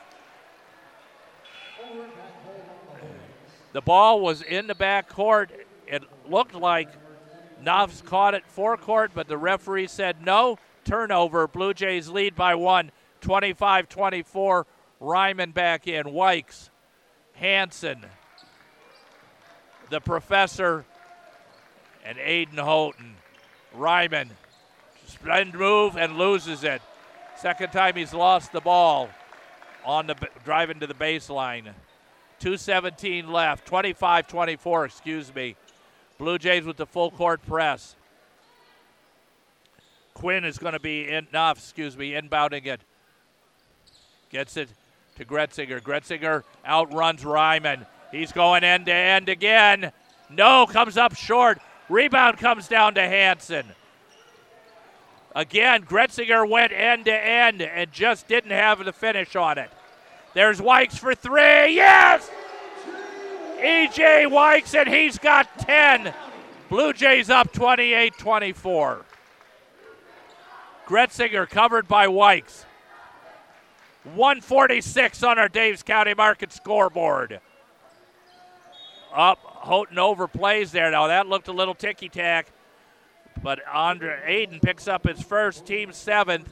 The ball was in the back court. It looked like Knopf's caught it forecourt, but the referee said no turnover. Blue Jays lead by one, 25 24. Ryman back in. Wykes, Hanson, the professor, and Aiden Houghton. Ryman, spend move and loses it. Second time he's lost the ball on the driving to the baseline. 217 left, 25 24, excuse me. Blue Jays with the full court press. Quinn is going to be in, excuse me, inbounding it. Gets it to Gretzinger. Gretzinger outruns Ryman. He's going end to end again. No, comes up short. Rebound comes down to Hanson. Again, Gretzinger went end to end and just didn't have the finish on it. There's Wykes for three. Yes! EJ Wykes, and he's got 10. Blue Jays up 28 24. Gretzinger covered by Wykes. 146 on our Daves County Market scoreboard. Up, Houghton overplays there. Now that looked a little ticky tack, but Andre Aiden picks up his first, team seventh.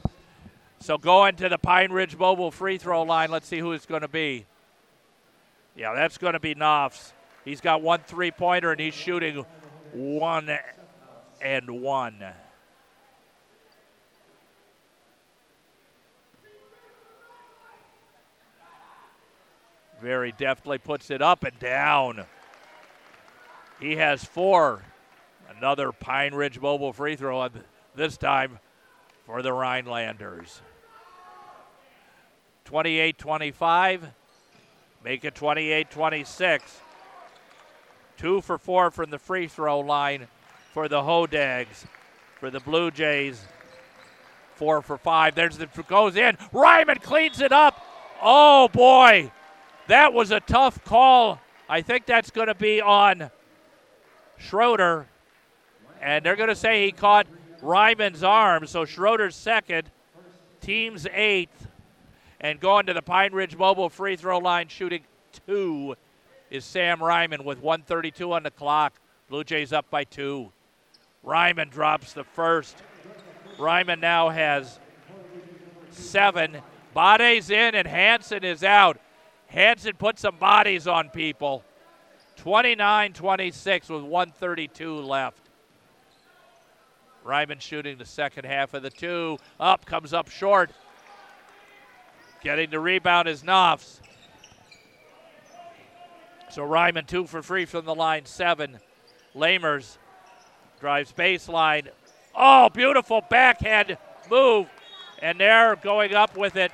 So going to the Pine Ridge Mobile free throw line. Let's see who it's going to be. Yeah, that's going to be Knopfs. He's got one three pointer and he's shooting one and one. Very deftly puts it up and down. He has four. Another Pine Ridge Mobile free throw, this time for the Rhinelanders. 28 25. Make it 28 26. Two for four from the free throw line for the Hodags. For the Blue Jays, four for five. There's the goes in. Ryman cleans it up. Oh boy, that was a tough call. I think that's going to be on Schroeder, and they're going to say he caught Ryman's arm. So Schroeder's second, team's eighth, and going to the Pine Ridge Mobile free throw line shooting two is Sam Ryman with 132 on the clock. Blue Jays up by two. Ryman drops the first. Ryman now has seven. Bade's in and Hanson is out. Hanson put some bodies on people. 29 26 with 132 left. Ryman shooting the second half of the two. Up, comes up short. Getting the rebound is Knopfs. So Ryman two for free from the line, seven. Lamers drives baseline. Oh, beautiful backhand move. And they're going up with it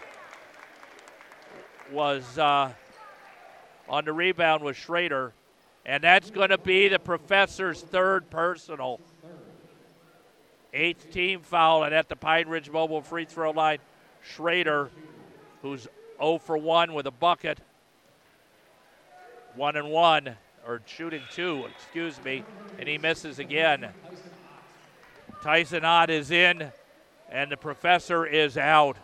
was uh, on the rebound was Schrader. And that's going to be the professor's third personal. Eighth team foul, and at the Pine Ridge Mobile free throw line, Schrader, who's 0 for 1 with a bucket, one and one, or shooting two, excuse me, and he misses again. Tyson Ott is in, and the professor is out.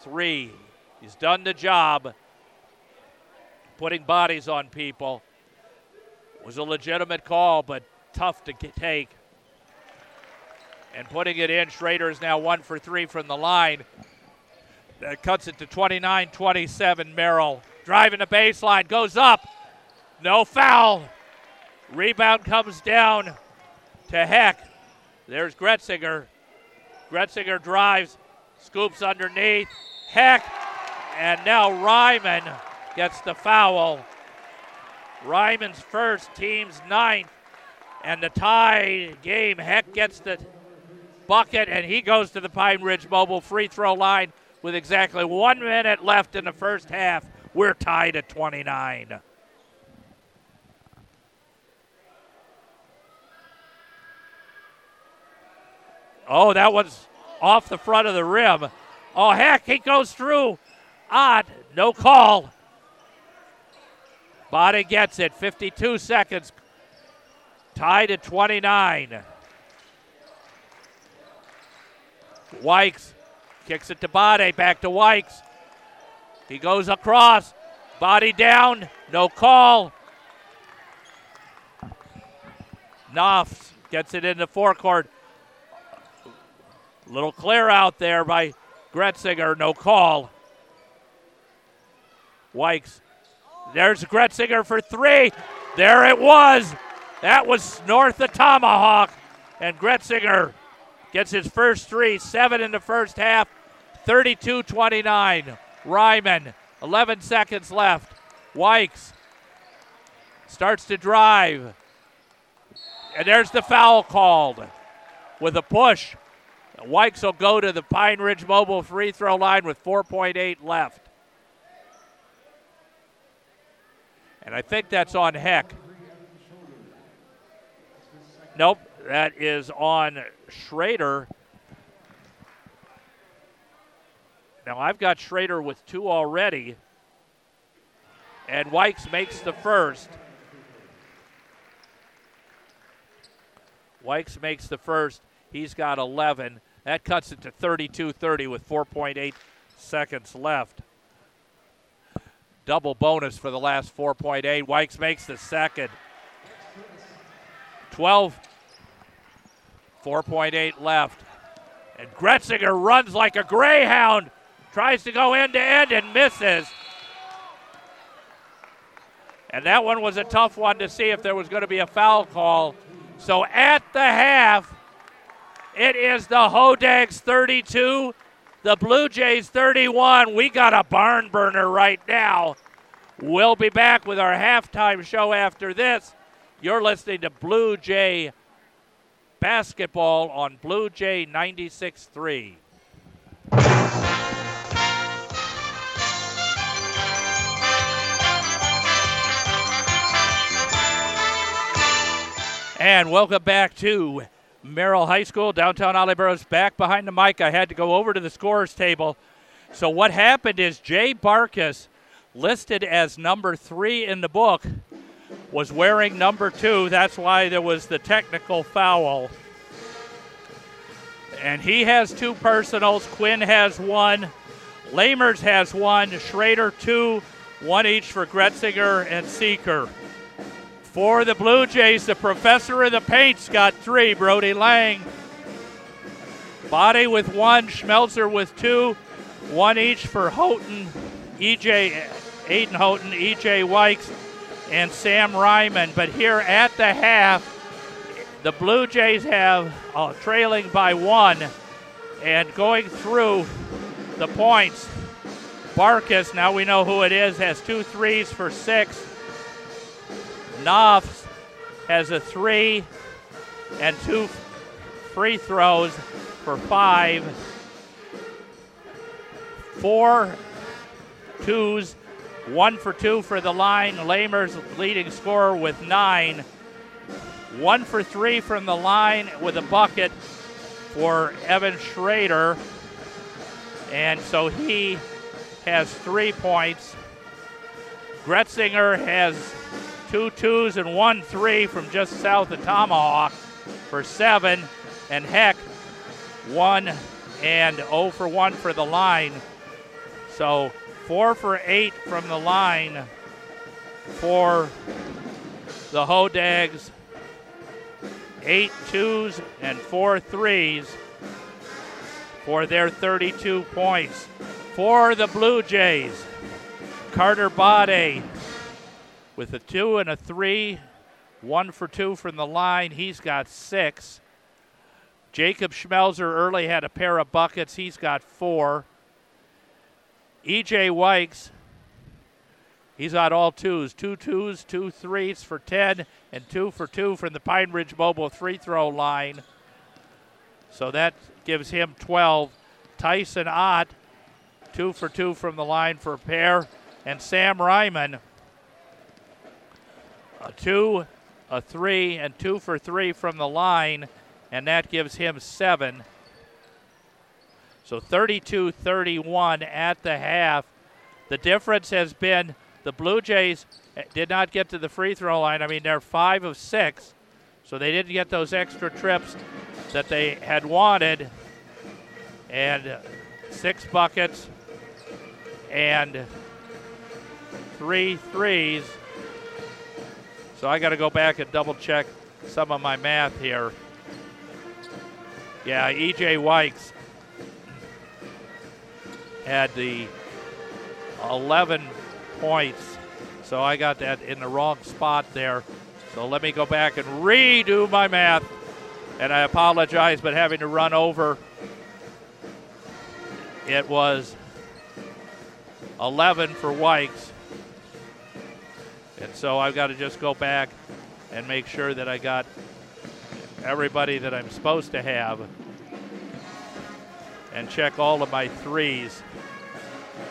Three. He's done the job putting bodies on people. It was a legitimate call, but tough to take. And putting it in, Schrader is now one for three from the line. That cuts it to 29 27. Merrill driving the baseline, goes up. No foul. Rebound comes down to Heck. There's Gretzinger. Gretzinger drives, scoops underneath. Heck. And now Ryman gets the foul. Ryman's first, team's ninth. And the tie game, Heck gets the bucket, and he goes to the Pine Ridge Mobile free throw line with exactly one minute left in the first half. We're tied at 29. Oh, that was off the front of the rim. Oh, heck, he goes through. Odd, no call. Body gets it. 52 seconds. Tied at 29. Wykes kicks it to Body. Back to Wykes. He goes across. Body down. No call. Knopfs gets it into forecourt. Little clear out there by Gretzinger. No call. Wykes. There's Gretzinger for three. There it was. That was north of Tomahawk. And Gretzinger gets his first three. Seven in the first half. 32 29. Ryman, 11 seconds left. Wykes starts to drive. And there's the foul called with a push. Wykes will go to the Pine Ridge Mobile free throw line with 4.8 left. And I think that's on Heck. Nope, that is on Schrader. Now I've got Schrader with two already. And Wykes makes the first. Wykes makes the first. He's got 11. That cuts it to 32 30 with 4.8 seconds left. Double bonus for the last 4.8. Wykes makes the second. 12. 4.8 left. And Gretzinger runs like a greyhound. Tries to go end to end and misses. And that one was a tough one to see if there was going to be a foul call. So at the half, it is the Hodags 32, the Blue Jays 31. We got a barn burner right now. We'll be back with our halftime show after this. You're listening to Blue Jay basketball on Blue Jay 96.3. And welcome back to Merrill High School, downtown Burroughs. Back behind the mic, I had to go over to the scorers table. So what happened is Jay Barkus, listed as number three in the book, was wearing number two. That's why there was the technical foul. And he has two personals. Quinn has one. Lamers has one. Schrader two. One each for Gretzinger and Seeker. For the Blue Jays, the professor of the paint's got three, Brody Lang. Body with one, Schmelzer with two, one each for Houghton, EJ, Aiden Houghton, EJ Wykes, and Sam Ryman. But here at the half, the Blue Jays have uh, trailing by one and going through the points. Barkus, now we know who it is, has two threes for six. Knopf has a three and two free throws for five. Four twos, one for two for the line. Lamers leading scorer with nine. One for three from the line with a bucket for Evan Schrader. And so he has three points. Gretzinger has two twos and one three from just south of Tomahawk for seven. And Heck, one and 0 for 1 for the line. So four for eight from the line for the Hodags. Eight twos and four threes for their 32 points. For the Blue Jays, Carter Bade with a two and a three, one for two from the line. He's got six. Jacob Schmelzer early had a pair of buckets. He's got four. EJ Wykes, he's got all twos. Two twos, two threes for 10, and two for two from the Pine Ridge Mobile free throw line. So that gives him 12. Tyson Ott, two for two from the line for a pair. And Sam Ryman, a two, a three, and two for three from the line, and that gives him seven. So 32 31 at the half. The difference has been the Blue Jays eh, did not get to the free throw line. I mean, they're five of six, so they didn't get those extra trips that they had wanted. And uh, six buckets and three threes. So I got to go back and double check some of my math here. Yeah, EJ Wykes had the 11 points. So I got that in the wrong spot there. So let me go back and redo my math. And I apologize, but having to run over, it was 11 for Wykes. So I've got to just go back and make sure that I got everybody that I'm supposed to have and check all of my threes.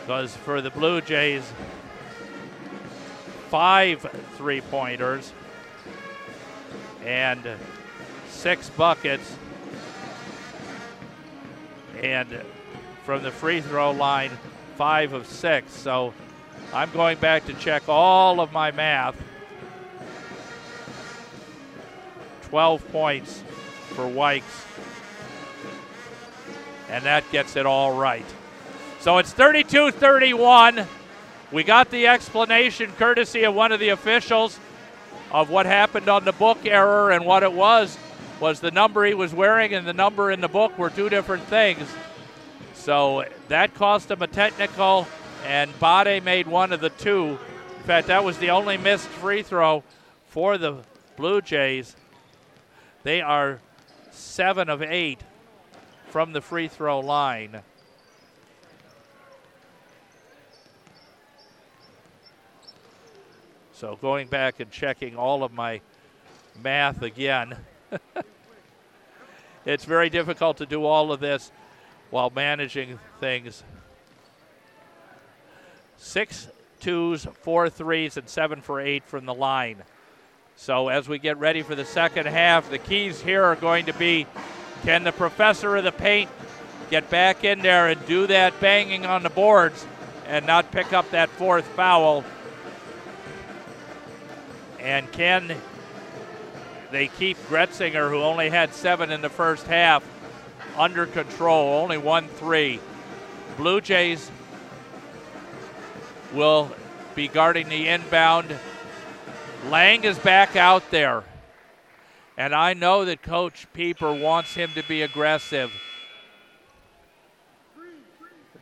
Because for the Blue Jays, five three pointers and six buckets. And from the free throw line, five of six. So I'm going back to check all of my math. 12 points for Wykes. And that gets it all right. So it's 32 31. We got the explanation courtesy of one of the officials of what happened on the book error and what it was was the number he was wearing and the number in the book were two different things. So that cost him a technical, and Bade made one of the two. In fact, that was the only missed free throw for the Blue Jays. They are seven of eight from the free throw line. So going back and checking all of my math again. it's very difficult to do all of this while managing things. Six twos, four threes, and seven for eight from the line. So as we get ready for the second half, the keys here are going to be can the professor of the paint get back in there and do that banging on the boards and not pick up that fourth foul? And can they keep Gretzinger, who only had seven in the first half, under control, only one three. Blue Jays will be guarding the inbound. Lang is back out there. And I know that Coach Pieper wants him to be aggressive.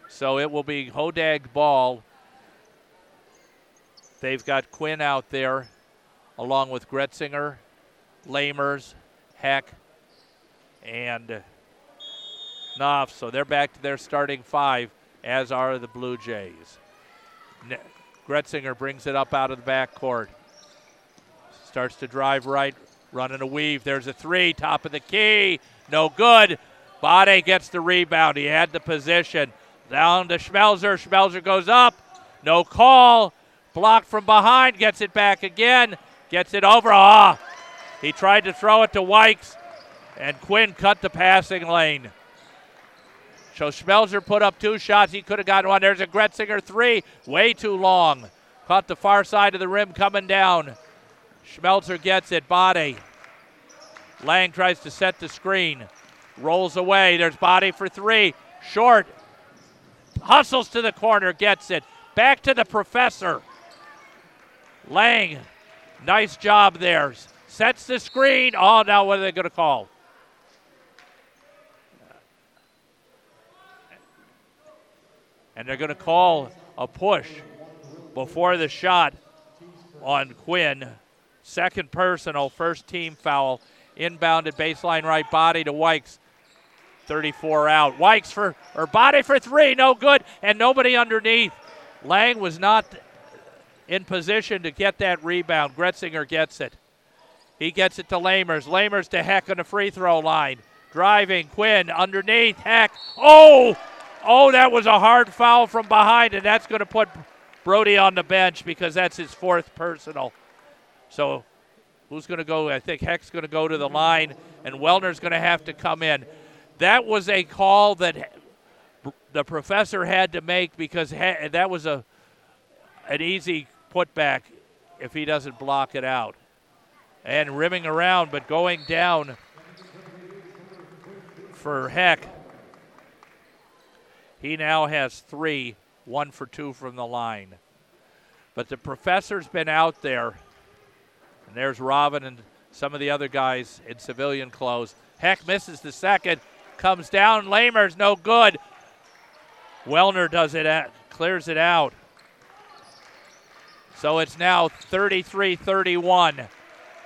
So it will be Hodag ball. They've got Quinn out there along with Gretzinger, Lamers, Heck, and Knopf. So they're back to their starting five, as are the Blue Jays. Gretzinger brings it up out of the backcourt. Starts to drive right, running a weave. There's a three, top of the key. No good. Bade gets the rebound. He had the position. Down to Schmelzer. Schmelzer goes up. No call. Blocked from behind. Gets it back again. Gets it over. Ah! He tried to throw it to Wykes, and Quinn cut the passing lane. So Schmelzer put up two shots. He could have gotten one. There's a Gretzinger three. Way too long. Caught the far side of the rim coming down. Schmelzer gets it. Body. Lang tries to set the screen. Rolls away. There's body for three. Short. Hustles to the corner. Gets it. Back to the professor. Lang. Nice job there. Sets the screen. Oh, now what are they going to call? And they're going to call a push before the shot on Quinn. Second personal, first team foul. Inbounded baseline right body to Wykes. 34 out. Wykes for or body for three, no good, and nobody underneath. Lang was not in position to get that rebound. Gretzinger gets it. He gets it to Lamers. Lamers to Heck on the free throw line. Driving Quinn underneath Heck. Oh, Oh, that was a hard foul from behind, and that's going to put Brody on the bench because that's his fourth personal. So who's going to go? I think Heck's going to go to the line, and Wellner's going to have to come in. That was a call that the professor had to make because that was a an easy putback if he doesn't block it out. And rimming around, but going down for Heck he now has three, one for two from the line. But the professor's been out there, and there's Robin and some of the other guys in civilian clothes. Heck misses the second, comes down. Lamer's no good. Wellner does it, at, clears it out. So it's now 33 31.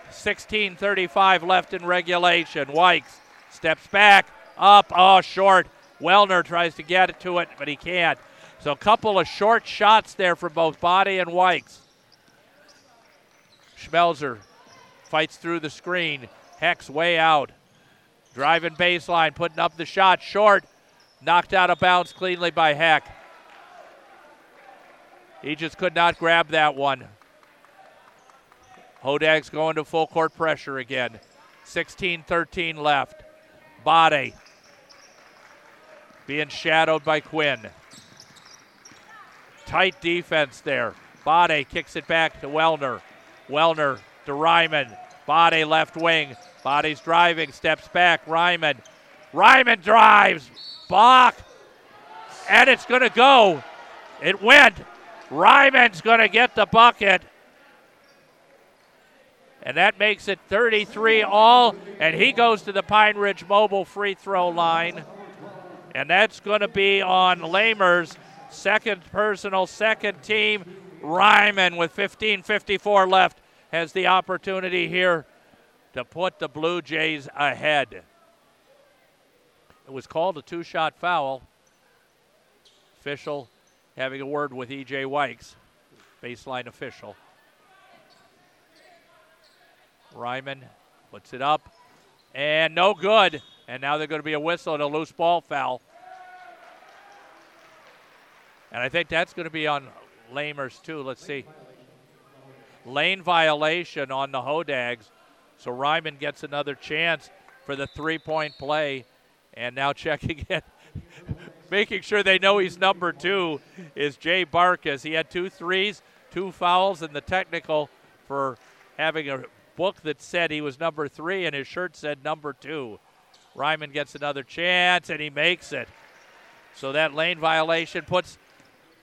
16 35 left in regulation. Wykes steps back, up, oh, short. Wellner tries to get it to it, but he can't. So a couple of short shots there for both Body and Wykes. Schmelzer fights through the screen. Heck's way out. Driving baseline, putting up the shot short. Knocked out of bounds cleanly by Heck. He just could not grab that one. Hodag's going to full court pressure again. 16 13 left. Bade being shadowed by Quinn. Tight defense there. Bade kicks it back to Wellner. Wellner to Ryman. Bade left wing. Bade's driving, steps back. Ryman. Ryman drives. Bach. And it's going to go. It went. Ryman's going to get the bucket. And that makes it 33 all. And he goes to the Pine Ridge Mobile free throw line. And that's going to be on Lamers. Second personal, second team. Ryman with 15.54 left has the opportunity here to put the Blue Jays ahead. It was called a two shot foul. Official having a word with E.J. Wykes, baseline official. Ryman puts it up, and no good. And now they're going to be a whistle and a loose ball foul. And I think that's going to be on Lamers, too. Let's see. Lane violation on the Hodags. So Ryman gets another chance for the three point play. And now checking in, making sure they know he's number two, is Jay Barkus. He had two threes, two fouls, and the technical for having a book that said he was number three, and his shirt said number two. Ryman gets another chance, and he makes it. So that lane violation puts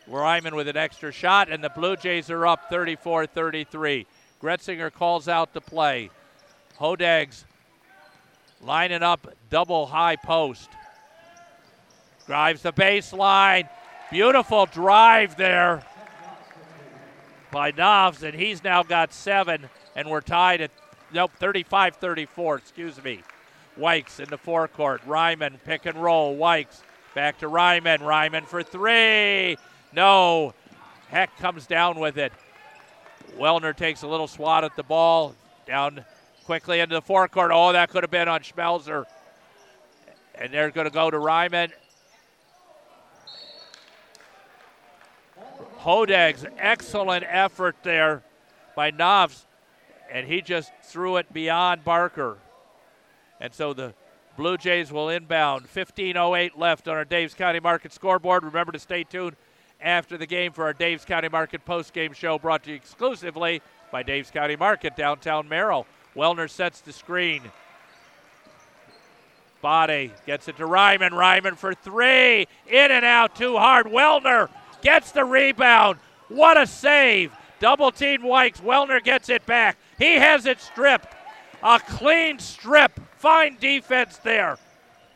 Ryman with an extra shot, and the Blue Jays are up 34 33. Gretzinger calls out the play. Hodags lining up double high post. Drives the baseline. Beautiful drive there by Knopfs, and he's now got seven, and we're tied at nope 35 34. Excuse me. Wykes in the forecourt. Ryman pick and roll. Wykes back to Ryman. Ryman for three. No. Heck comes down with it. Wellner takes a little swat at the ball. Down quickly into the forecourt. Oh, that could have been on Schmelzer. And they're going to go to Ryman. Hodag's excellent effort there by Knopfs, and he just threw it beyond Barker. And so the Blue Jays will inbound. 15.08 left on our Daves County Market scoreboard. Remember to stay tuned after the game for our Daves County Market post-game show brought to you exclusively by Daves County Market, downtown Merrill. Wellner sets the screen. Body gets it to Ryman. Ryman for three. In and out too hard. Wellner gets the rebound. What a save. Double team Wykes. Wellner gets it back. He has it stripped. A clean strip. Fine defense there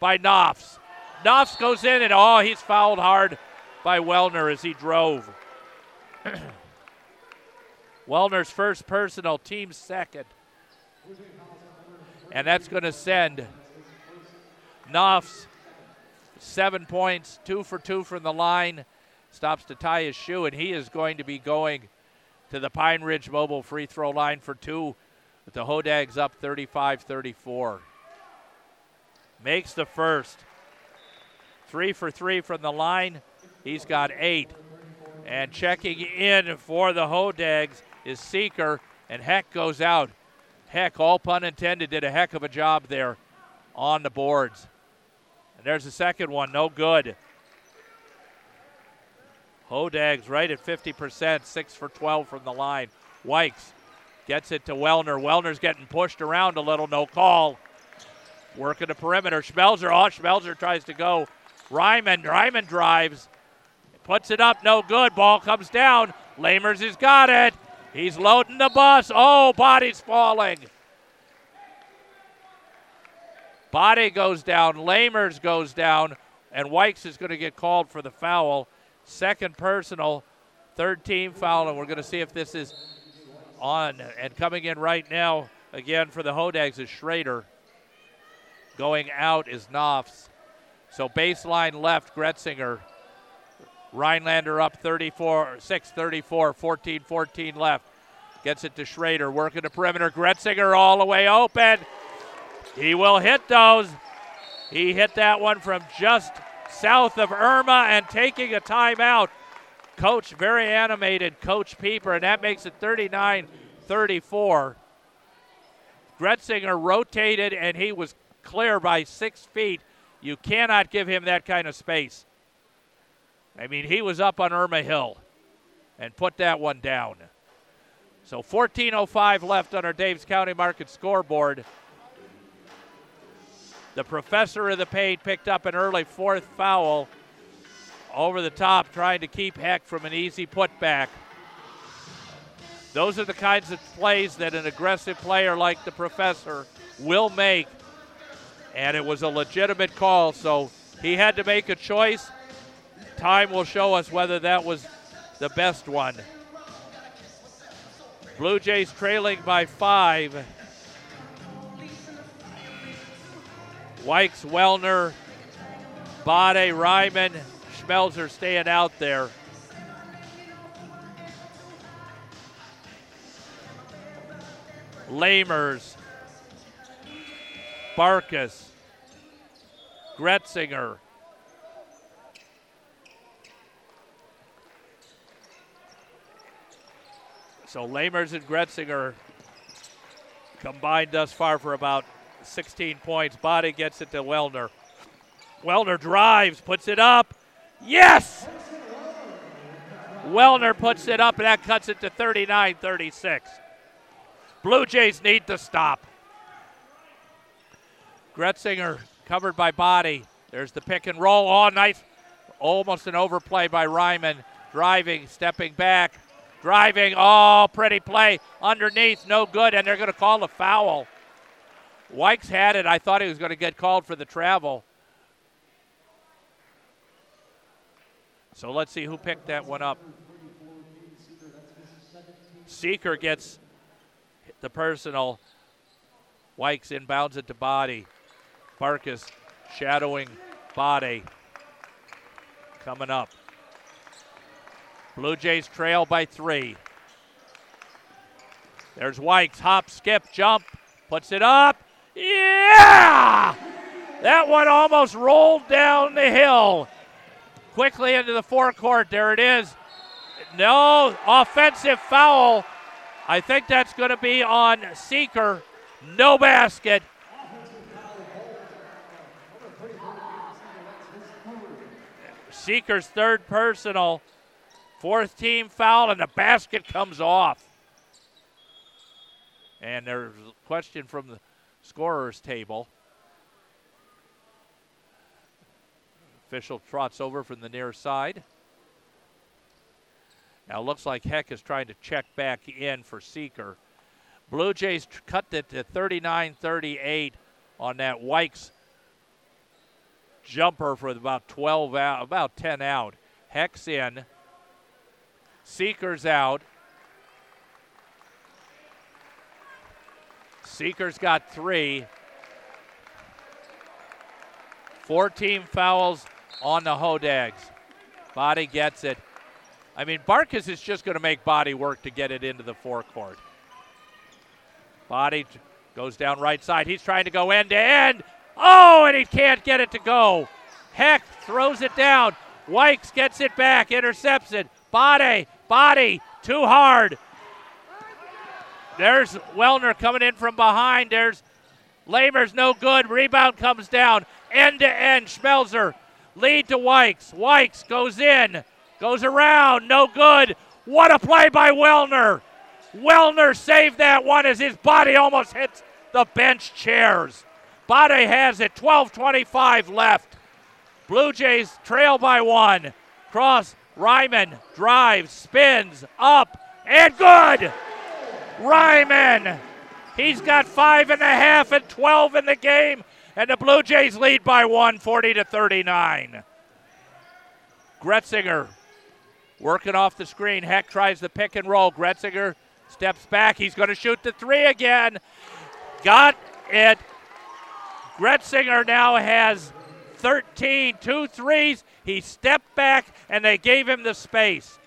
by Knopfs. Knopfs goes in and oh, he's fouled hard by Wellner as he drove. Wellner's first personal, team second. And that's going to send Knopfs seven points, two for two from the line. Stops to tie his shoe, and he is going to be going to the Pine Ridge Mobile free throw line for two. The Hodags up 35 34. Makes the first. Three for three from the line. He's got eight. And checking in for the Hodags is Seeker, and Heck goes out. Heck, all pun intended, did a heck of a job there on the boards. And there's the second one, no good. Hodags right at 50%, 6 for 12 from the line. Wykes gets it to Wellner. Wellner's getting pushed around a little, no call. Working the perimeter. Schmelzer, oh, Schmelzer tries to go. Ryman, Ryman drives, puts it up, no good. Ball comes down. Lamers has got it. He's loading the bus. Oh, body's falling. Body goes down. Lamers goes down. And Wykes is going to get called for the foul. Second personal, third team foul. And we're going to see if this is on. And coming in right now, again for the Hodags, is Schrader. Going out is Knopfs. So baseline left, Gretzinger. Rhinelander up 34, 6 34, 14 14 left. Gets it to Schrader, working the perimeter. Gretzinger all the way open. He will hit those. He hit that one from just south of Irma and taking a timeout. Coach, very animated, Coach Pieper, and that makes it 39 34. Gretzinger rotated and he was clear by six feet. You cannot give him that kind of space. I mean, he was up on Irma Hill and put that one down. So 14.05 left on our Daves County Market scoreboard. The professor of the paint picked up an early fourth foul over the top, trying to keep Heck from an easy putback. Those are the kinds of plays that an aggressive player like the professor will make. And it was a legitimate call, so he had to make a choice. Time will show us whether that was the best one. Blue Jays trailing by five. Wykes, Wellner, Bade, Ryman, Schmelzer staying out there. Lamers, Barkus, Gretzinger, So Lamers and Gretzinger combined thus far for about 16 points. Body gets it to Wellner. Wellner drives, puts it up. Yes! Wellner puts it up, and that cuts it to 39 36. Blue Jays need to stop. Gretzinger covered by Body. There's the pick and roll. Oh, nice. Almost an overplay by Ryman. Driving, stepping back, driving. Oh, pretty play underneath. No good, and they're going to call a foul. Wykes had it. I thought he was going to get called for the travel. So let's see who picked that one up. Seeker gets the personal. Wykes inbounds it to Bade. Barkus shadowing Bade. Coming up. Blue Jays trail by three. There's Wykes. Hop, skip, jump. Puts it up. Yeah! That one almost rolled down the hill. Quickly into the forecourt. There it is. No offensive foul. I think that's going to be on Seeker. No basket. Seeker's third personal. Fourth team foul, and the basket comes off. And there's a question from the scorer's table. Official trots over from the near side. Now looks like Heck is trying to check back in for Seeker. Blue Jays cut it to 39-38 on that Wykes jumper for about 12 out, about 10 out. Heck's in. Seeker's out. Seeker's got three. Four team fouls on the Hodags. Body gets it. I mean, Barkus is just going to make Body work to get it into the forecourt. Bade goes down right side. He's trying to go end to end. Oh, and he can't get it to go. Heck throws it down. Wykes gets it back, intercepts it. Body, body, too hard. There's Wellner coming in from behind. There's Lamers, no good. Rebound comes down. End to end. Schmelzer lead to Wykes. Wykes goes in, goes around, no good. What a play by Wellner. Wellner saved that one as his body almost hits the bench chairs. Bade has it. 12:25 left. Blue Jays trail by one. Cross Ryman drives, spins, up, and good. Ryman. He's got five and a half and 12 in the game, and the Blue Jays lead by one, 40 to 39. Gretzinger working off the screen. Heck tries the pick and roll. Gretzinger steps back. He's going to shoot the three again. Got it. Gretzinger now has 13, two threes. He stepped back and they gave him the space.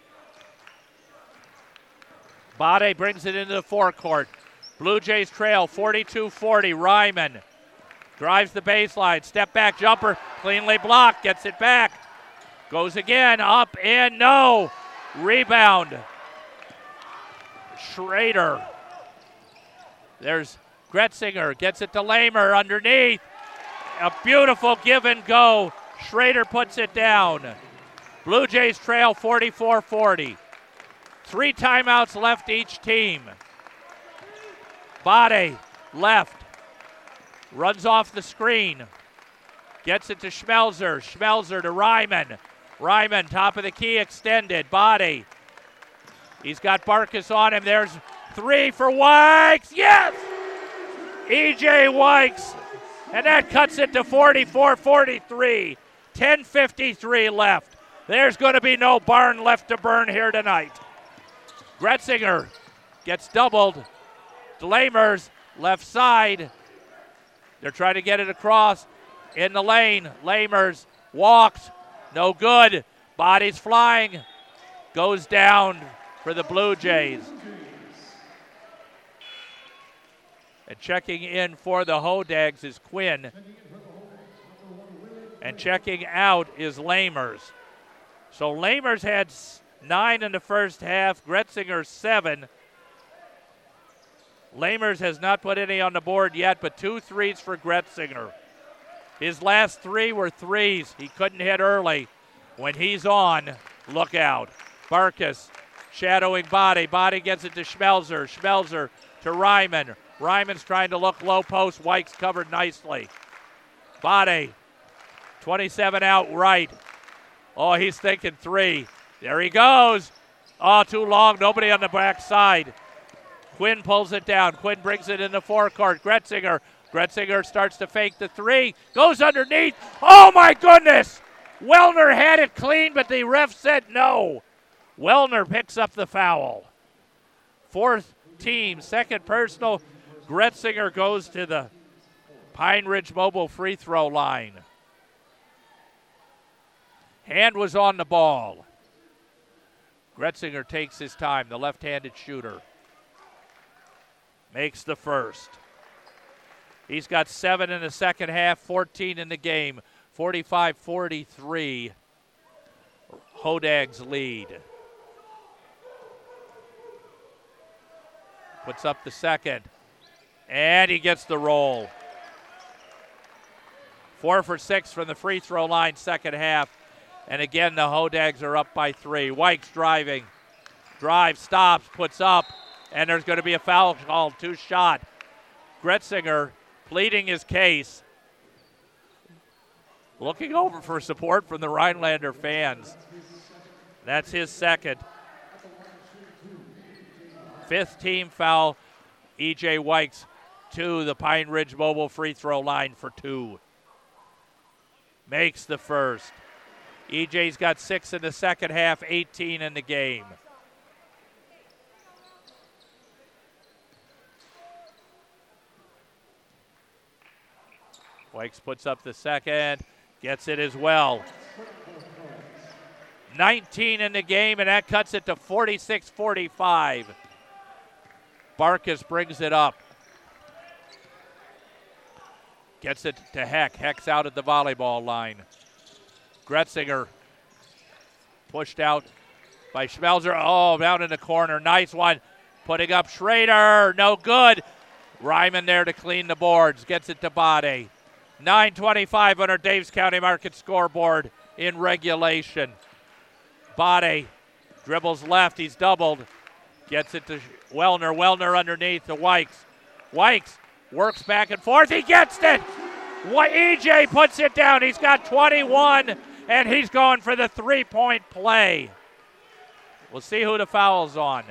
Bade brings it into the forecourt. Blue Jays trail 42 40. Ryman drives the baseline. Step back jumper. Cleanly blocked. Gets it back. Goes again. Up and no. Rebound. Schrader. There's Gretzinger, gets it to Lamer underneath. A beautiful give and go. Schrader puts it down. Blue Jays trail 44 40. Three timeouts left each team. Bade left. Runs off the screen. Gets it to Schmelzer. Schmelzer to Ryman. Ryman, top of the key, extended. Body. He's got Barkus on him. There's three for Wykes. Yes! EJ Wykes. And that cuts it to 44 43. 10.53 left. There's going to be no barn left to burn here tonight. Gretzinger gets doubled. Lamers left side. They're trying to get it across in the lane. Lamers walks. No good. Body's flying. Goes down for the Blue Jays. And checking in for the Hodags is Quinn. And checking out is Lamers. So Lamers had nine in the first half, Gretzinger seven. Lamers has not put any on the board yet, but two threes for Gretzinger. His last three were threes. He couldn't hit early. When he's on, look out. Barkus shadowing Body. Body gets it to Schmelzer. Schmelzer to Ryman. Ryman's trying to look low post. White's covered nicely. Bade, 27 out right. Oh, he's thinking three. There he goes. Oh, too long. Nobody on the back side. Quinn pulls it down. Quinn brings it in the forecourt. Gretzinger. Gretzinger starts to fake the three. Goes underneath. Oh, my goodness. Wellner had it clean, but the ref said no. Wellner picks up the foul. Fourth team, second personal. Gretzinger goes to the Pine Ridge Mobile free throw line. Hand was on the ball. Gretzinger takes his time, the left handed shooter. Makes the first. He's got seven in the second half, 14 in the game. 45 43. Hodags lead. Puts up the second. And he gets the roll. Four for six from the free throw line, second half. And again, the Hodags are up by three. Wykes driving. Drive, stops, puts up, and there's going to be a foul called, two shot. Gretzinger pleading his case. Looking over for support from the Rhinelander fans. That's his second. Fifth team foul. EJ Wykes to the Pine Ridge Mobile free throw line for two. Makes the first. EJ's got six in the second half, 18 in the game. Wykes puts up the second, gets it as well. 19 in the game, and that cuts it to 46 45. Barkus brings it up. Gets it to Heck. Heck's out at the volleyball line. Gretzinger pushed out by Schmelzer. Oh, down in the corner. Nice one. Putting up Schrader. No good. Ryman there to clean the boards. Gets it to Bade. 925 on our Daves County Market scoreboard in regulation. Bade dribbles left. He's doubled. Gets it to Wellner. Wellner underneath to Wykes. Wykes works back and forth. He gets it. EJ puts it down. He's got 21, and he's going for the three point play. We'll see who the foul's on.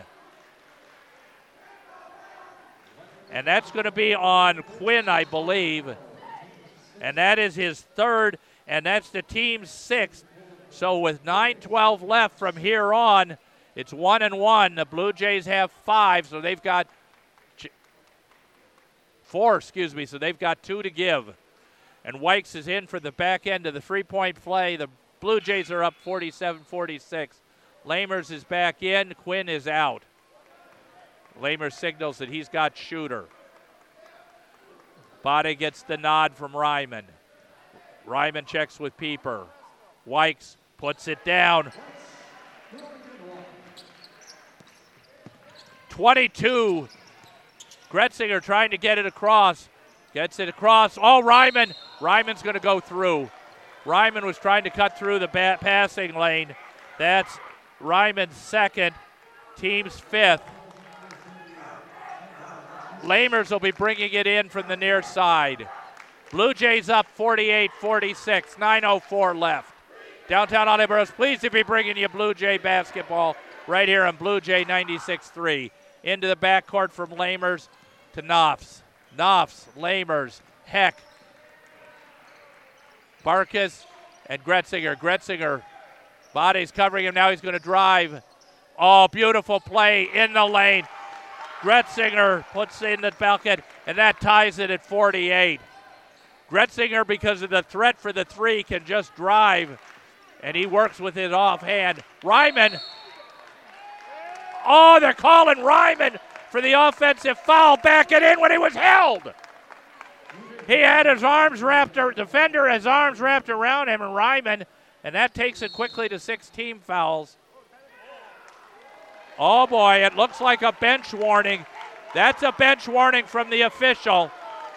And that's going to be on Quinn, I believe. And that is his third, and that's the team's sixth. So with 9 12 left from here on, it's one and one. The Blue Jays have five, so they've got four, excuse me, so they've got two to give. And Wykes is in for the back end of the three point play. The Blue Jays are up 47 46. Lamers is back in, Quinn is out. Lamers signals that he's got shooter. Bade gets the nod from Ryman. Ryman checks with Pieper. Wykes puts it down. 22 Gretzinger trying to get it across. Gets it across. Oh, Ryman. Ryman's going to go through. Ryman was trying to cut through the ba- passing lane. That's Ryman's second, team's fifth. Lamers will be bringing it in from the near side. Blue Jays up 48 46, 9.04 left. Downtown Burroughs, pleased to be bringing you Blue Jay basketball right here on Blue Jay 96 3. Into the backcourt from Lamers to Knopfs. Knopfs, Lamers, Heck, Barkus, and Gretzinger. Gretzinger, body's covering him. Now he's going to drive. Oh, beautiful play in the lane. Gretzinger puts in the bucket, and that ties it at 48. Gretzinger, because of the threat for the three, can just drive, and he works with his offhand. Ryman. Oh, they're calling Ryman for the offensive foul. Back it in when he was held. He had his arms wrapped, defender, his arms wrapped around him, and Ryman, and that takes it quickly to six team fouls. Oh boy, it looks like a bench warning. That's a bench warning from the official.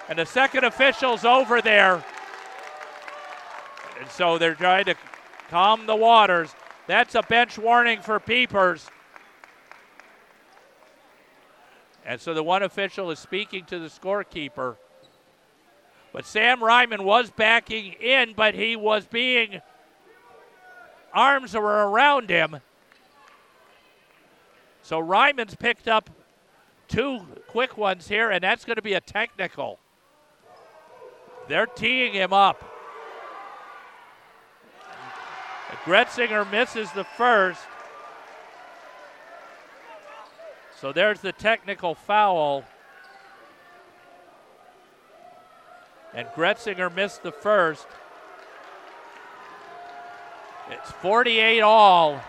And the second official's over there. And so they're trying to calm the waters. That's a bench warning for Pieper's. And so the one official is speaking to the scorekeeper. But Sam Ryman was backing in, but he was being, arms were around him. So Ryman's picked up two quick ones here, and that's going to be a technical. They're teeing him up. Gretzinger misses the first. So there's the technical foul. And Gretzinger missed the first. It's 48 all.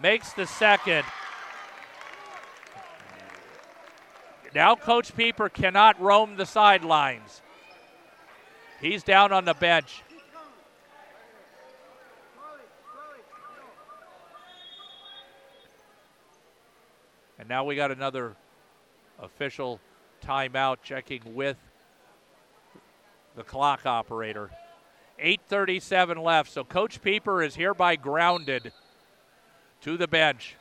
Makes the second. Now Coach Pieper cannot roam the sidelines. He's down on the bench. And now we got another official timeout checking with the clock operator. 8.37 left, so Coach Pieper is hereby grounded to the bench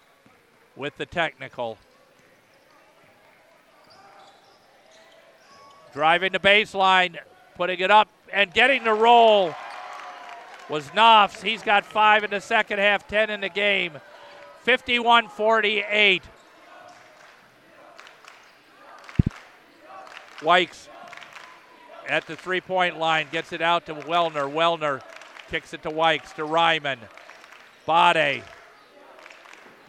with the technical. Driving the baseline, putting it up, and getting the roll was Knopfs. He's got five in the second half, 10 in the game. 51 48. Wykes at the three point line gets it out to Wellner. Wellner kicks it to Wykes to Ryman. Bade.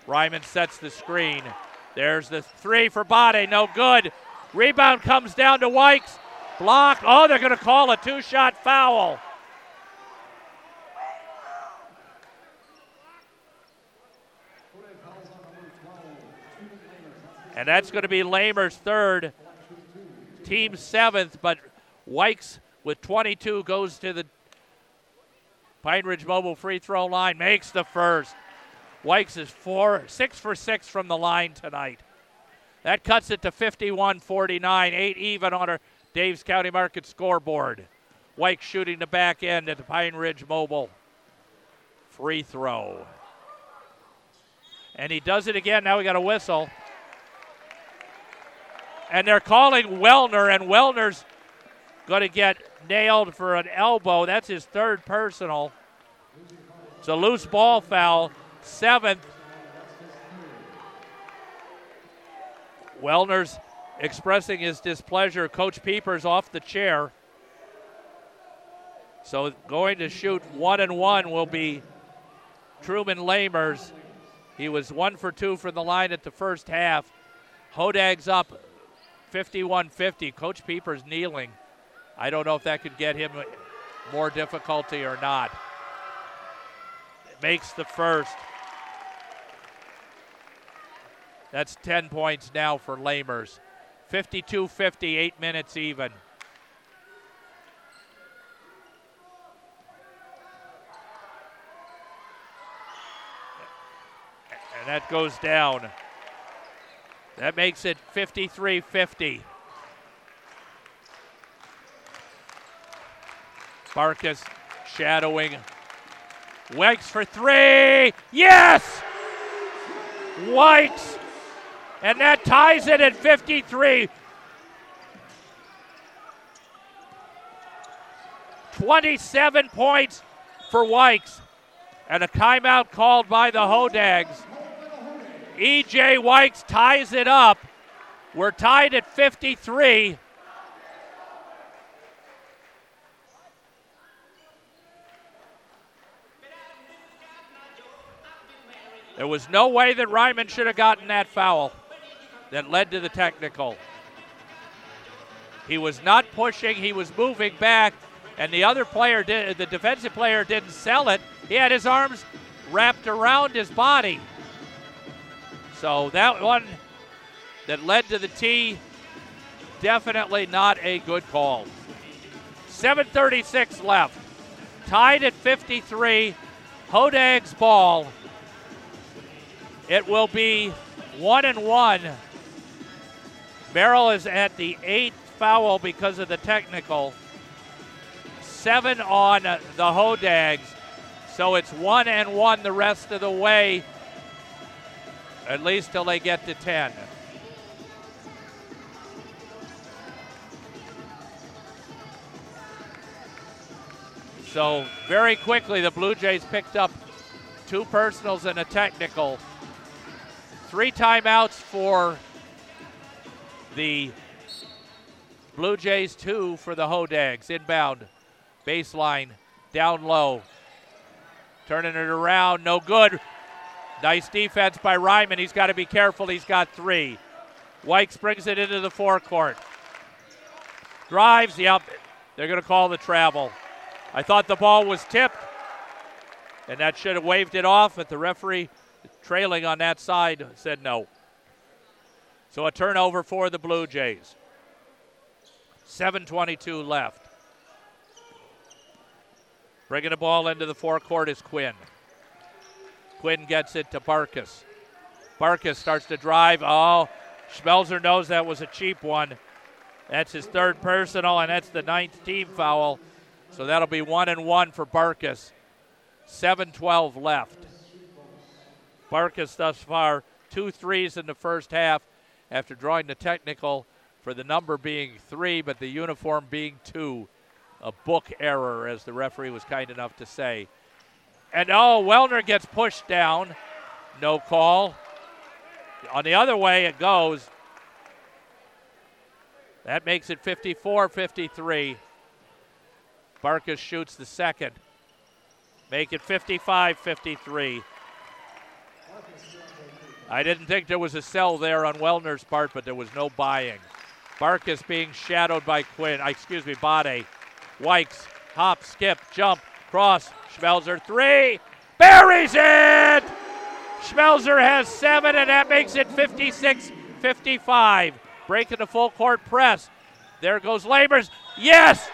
Ryman sets the screen. There's the three for Bade. No good. Rebound comes down to Wykes. Block. Oh, they're going to call a two shot foul. And that's going to be Lamer's third, team seventh, but Wykes with 22 goes to the Pine Ridge Mobile free throw line, makes the first. Wykes is four, six for six from the line tonight. That cuts it to 51 49, eight even on our Dave's County Market scoreboard. Wykes shooting the back end at the Pine Ridge Mobile. Free throw. And he does it again. Now we got a whistle. And they're calling Wellner, and Wellner's going to get nailed for an elbow. That's his third personal. It's a loose ball foul. Seventh. Wellner's expressing his displeasure. Coach Pieper's off the chair. So going to shoot one and one will be Truman Lamers. He was one for two from the line at the first half. Hodag's up 51 50. Coach Pieper's kneeling. I don't know if that could get him more difficulty or not. Makes the first. That's 10 points now for Lamers. 52 50, eight minutes even. And that goes down. That makes it 53 50. Barkus shadowing. Wykes for three. Yes! Wykes. And that ties it at 53. 27 points for Wykes. And a timeout called by the Hodags. EJ Wykes ties it up. We're tied at 53. There was no way that Ryman should have gotten that foul that led to the technical. He was not pushing, he was moving back, and the other player did the defensive player didn't sell it. He had his arms wrapped around his body. So that one that led to the tee, definitely not a good call. 736 left. Tied at 53. Hodag's ball. It will be one and one. Merrill is at the eighth foul because of the technical. Seven on the Hodags. So it's one and one the rest of the way, at least till they get to 10. So very quickly, the Blue Jays picked up two personals and a technical. Three timeouts for the Blue Jays, two for the Hodags. Inbound, baseline, down low. Turning it around, no good. Nice defense by Ryman. He's got to be careful. He's got three. Wykes brings it into the forecourt. Drives, yep. They're going to call the travel. I thought the ball was tipped, and that should have waved it off, but the referee trailing on that side said no. So a turnover for the Blue Jays. 7.22 left. Bringing the ball into the forecourt is Quinn. Quinn gets it to Barkus. Barkus starts to drive. Oh, Schmelzer knows that was a cheap one. That's his third personal, and that's the ninth team foul. So that'll be one and one for Barkus. 7 12 left. Barkus thus far, two threes in the first half after drawing the technical for the number being three, but the uniform being two. A book error, as the referee was kind enough to say. And oh, Wellner gets pushed down. No call. On the other way it goes. That makes it 54 53. Barkus shoots the second. Make it 55 53. I didn't think there was a sell there on Wellner's part, but there was no buying. Barkus being shadowed by Quinn, uh, excuse me, Bade. Wykes, hop, skip, jump, cross. Schmelzer, three. Buries it! Schmelzer has seven, and that makes it 56 55. Breaking the full court press. There goes Lamers. Yes!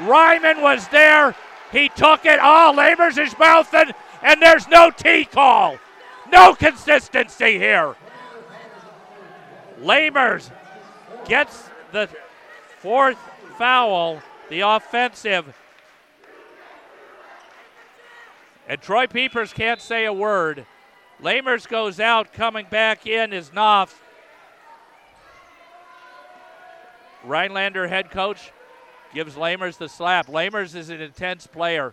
Ryman was there. He took it. Ah, oh, Lamers is mouthing, and there's no T call. No consistency here. Lamers gets the fourth foul, the offensive. And Troy Pieper's can't say a word. Lamers goes out, coming back in is Knopf. Rhinelander head coach gives Lamers the slap. Lamers is an intense player,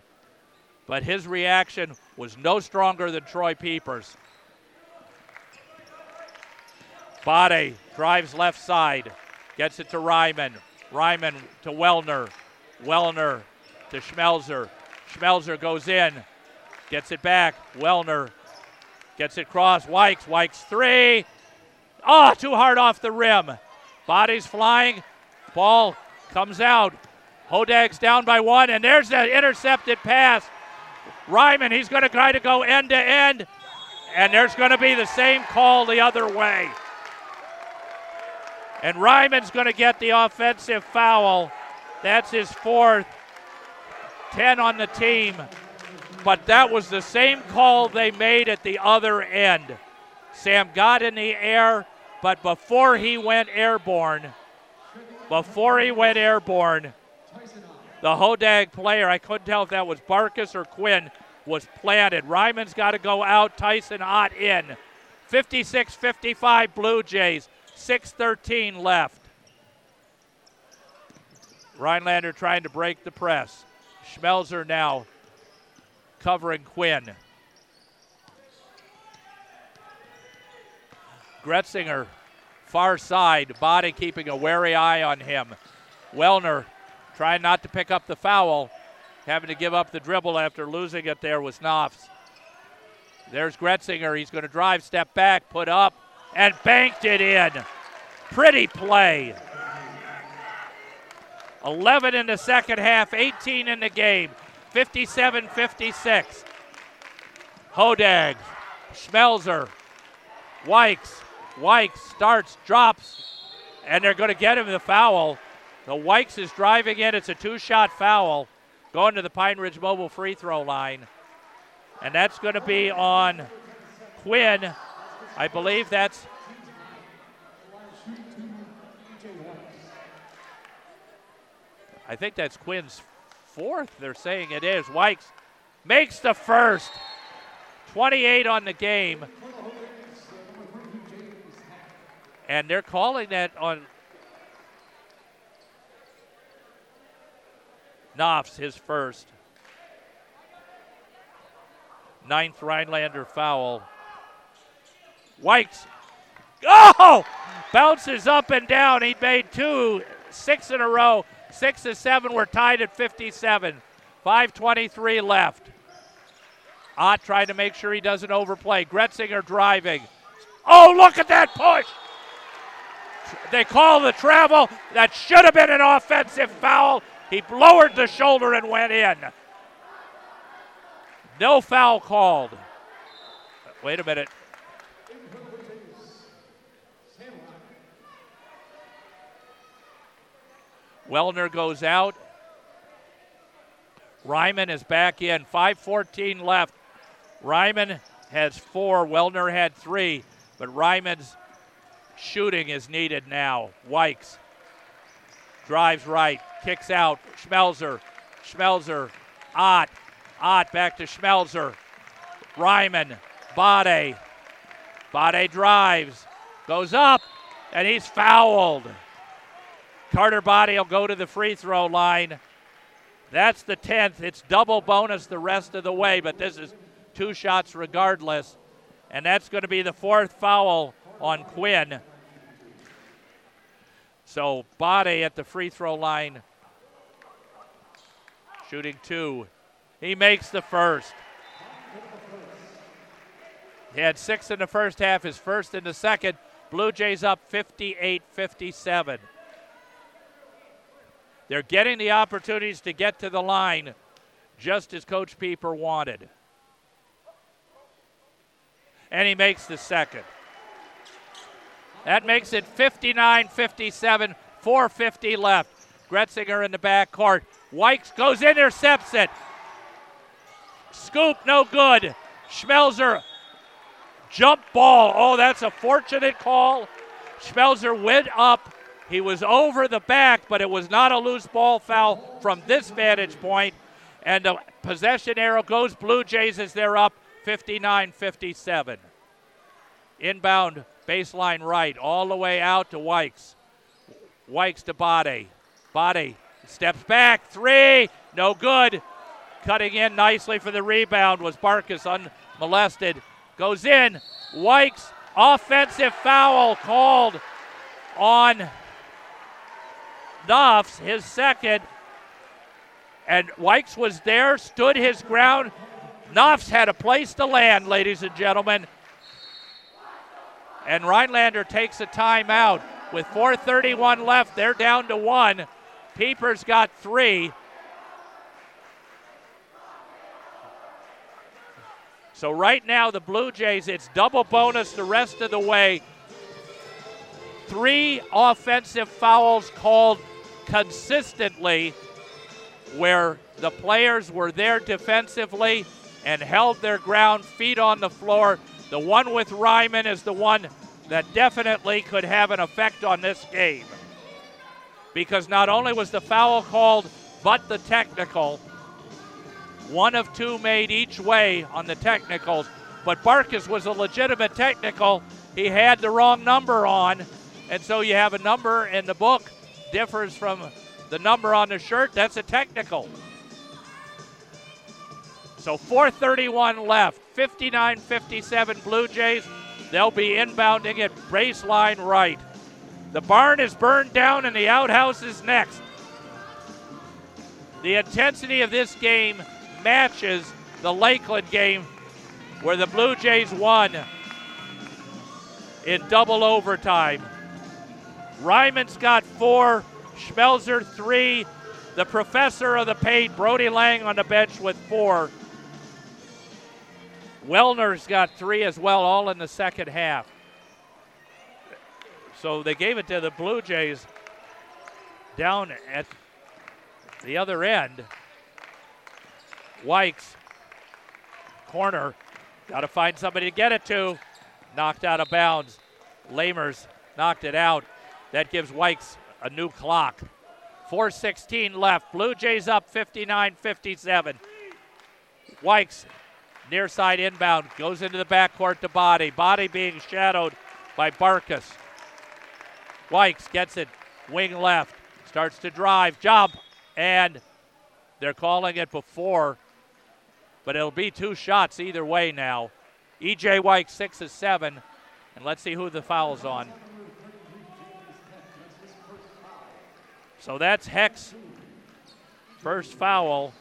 but his reaction was no stronger than Troy Pieper's. Bade drives left side, gets it to Ryman. Ryman to Wellner. Wellner to Schmelzer. Schmelzer goes in, gets it back. Wellner gets it cross. Wykes, Wykes three. Oh, too hard off the rim. Bodies flying. Ball comes out. Hodag's down by one, and there's that intercepted pass. Ryman, he's going to try to go end to end, and there's going to be the same call the other way. And Ryman's going to get the offensive foul. That's his fourth. 10 on the team. But that was the same call they made at the other end. Sam got in the air, But before he went airborne, before he went airborne, the Hodag player, I couldn't tell if that was Barkus or Quinn, was planted. Ryman's got to go out, Tyson Ott in. 56 55 Blue Jays, 6.13 left. Rhinelander trying to break the press. Schmelzer now covering Quinn. Gretzinger, far side, body keeping a wary eye on him. Wellner trying not to pick up the foul, having to give up the dribble after losing it there was Knopfs. There's Gretzinger. He's going to drive, step back, put up, and banked it in. Pretty play. 11 in the second half, 18 in the game, 57 56. Hodag, Schmelzer, Wykes, Wykes starts, drops, and they're going to get him the foul. The Wykes is driving in. It's a two shot foul going to the Pine Ridge Mobile free throw line. And that's going to be on Quinn. I believe that's. I think that's Quinn's fourth. They're saying it is. Wykes makes the first. 28 on the game. And they're calling that on Knopfs, his first. Ninth Rhinelander foul. Wykes. Oh! Bounces up and down. He made two, six in a row. Six to seven. We're tied at 57. 5.23 left. Ott trying to make sure he doesn't overplay. Gretzinger driving. Oh, look at that push! They call the travel. That should have been an offensive foul. He lowered the shoulder and went in. No foul called. Wait a minute. Wellner goes out. Ryman is back in. 5.14 left. Ryman has four. Wellner had three. But Ryman's shooting is needed now. Wykes drives right, kicks out. Schmelzer. Schmelzer. Ott. Ott back to Schmelzer. Ryman. Bade. Bade drives. Goes up. And he's fouled. Carter Body will go to the free throw line. That's the 10th. It's double bonus the rest of the way, but this is two shots regardless. And that's going to be the fourth foul on Quinn. So Body at the free throw line, shooting two. He makes the first. He had six in the first half, his first in the second. Blue Jays up 58 57. They're getting the opportunities to get to the line just as Coach Pieper wanted. And he makes the second. That makes it 59 57, 450 left. Gretzinger in the back court. Goes, intercepts it. Scoop, no good. Schmelzer, jump ball. Oh, that's a fortunate call. Schmelzer went up he was over the back, but it was not a loose ball foul from this vantage point. And the possession arrow goes Blue Jays as they're up 59 57. Inbound baseline right, all the way out to Wykes. Wykes to Bade. Bade steps back, three, no good. Cutting in nicely for the rebound was Barkus unmolested. Goes in. Wykes, offensive foul called on Knopfs, his second. And Wykes was there, stood his ground. Knopfs had a place to land, ladies and gentlemen. And Rhinelander takes a timeout. With 4.31 left, they're down to one. Pieper's got three. So right now, the Blue Jays, it's double bonus the rest of the way. Three offensive fouls called consistently where the players were there defensively and held their ground, feet on the floor. The one with Ryman is the one that definitely could have an effect on this game. Because not only was the foul called, but the technical. One of two made each way on the technicals, but Barkus was a legitimate technical. He had the wrong number on, and so you have a number in the book differs from the number on the shirt. That's a technical. So 431 left, 59 57 Blue Jays. They'll be inbounding at baseline right. The barn is burned down and the outhouse is next. The intensity of this game matches the Lakeland game where the Blue Jays won in double overtime. Ryman's got four, Schmelzer three, the professor of the paint, Brody Lang on the bench with four. Wellner's got three as well, all in the second half. So they gave it to the Blue Jays down at the other end. Wykes, corner, got to find somebody to get it to. Knocked out of bounds. Lamers knocked it out. That gives Wykes a new clock. 4.16 left. Blue Jays up 59 57. Wykes, near side inbound, goes into the backcourt to Body. Body being shadowed by Barkus. Wykes gets it, wing left, starts to drive, jump, and they're calling it before, but it'll be two shots either way now. EJ Wykes, six of seven, and let's see who the foul's on. So that's Heck's first foul.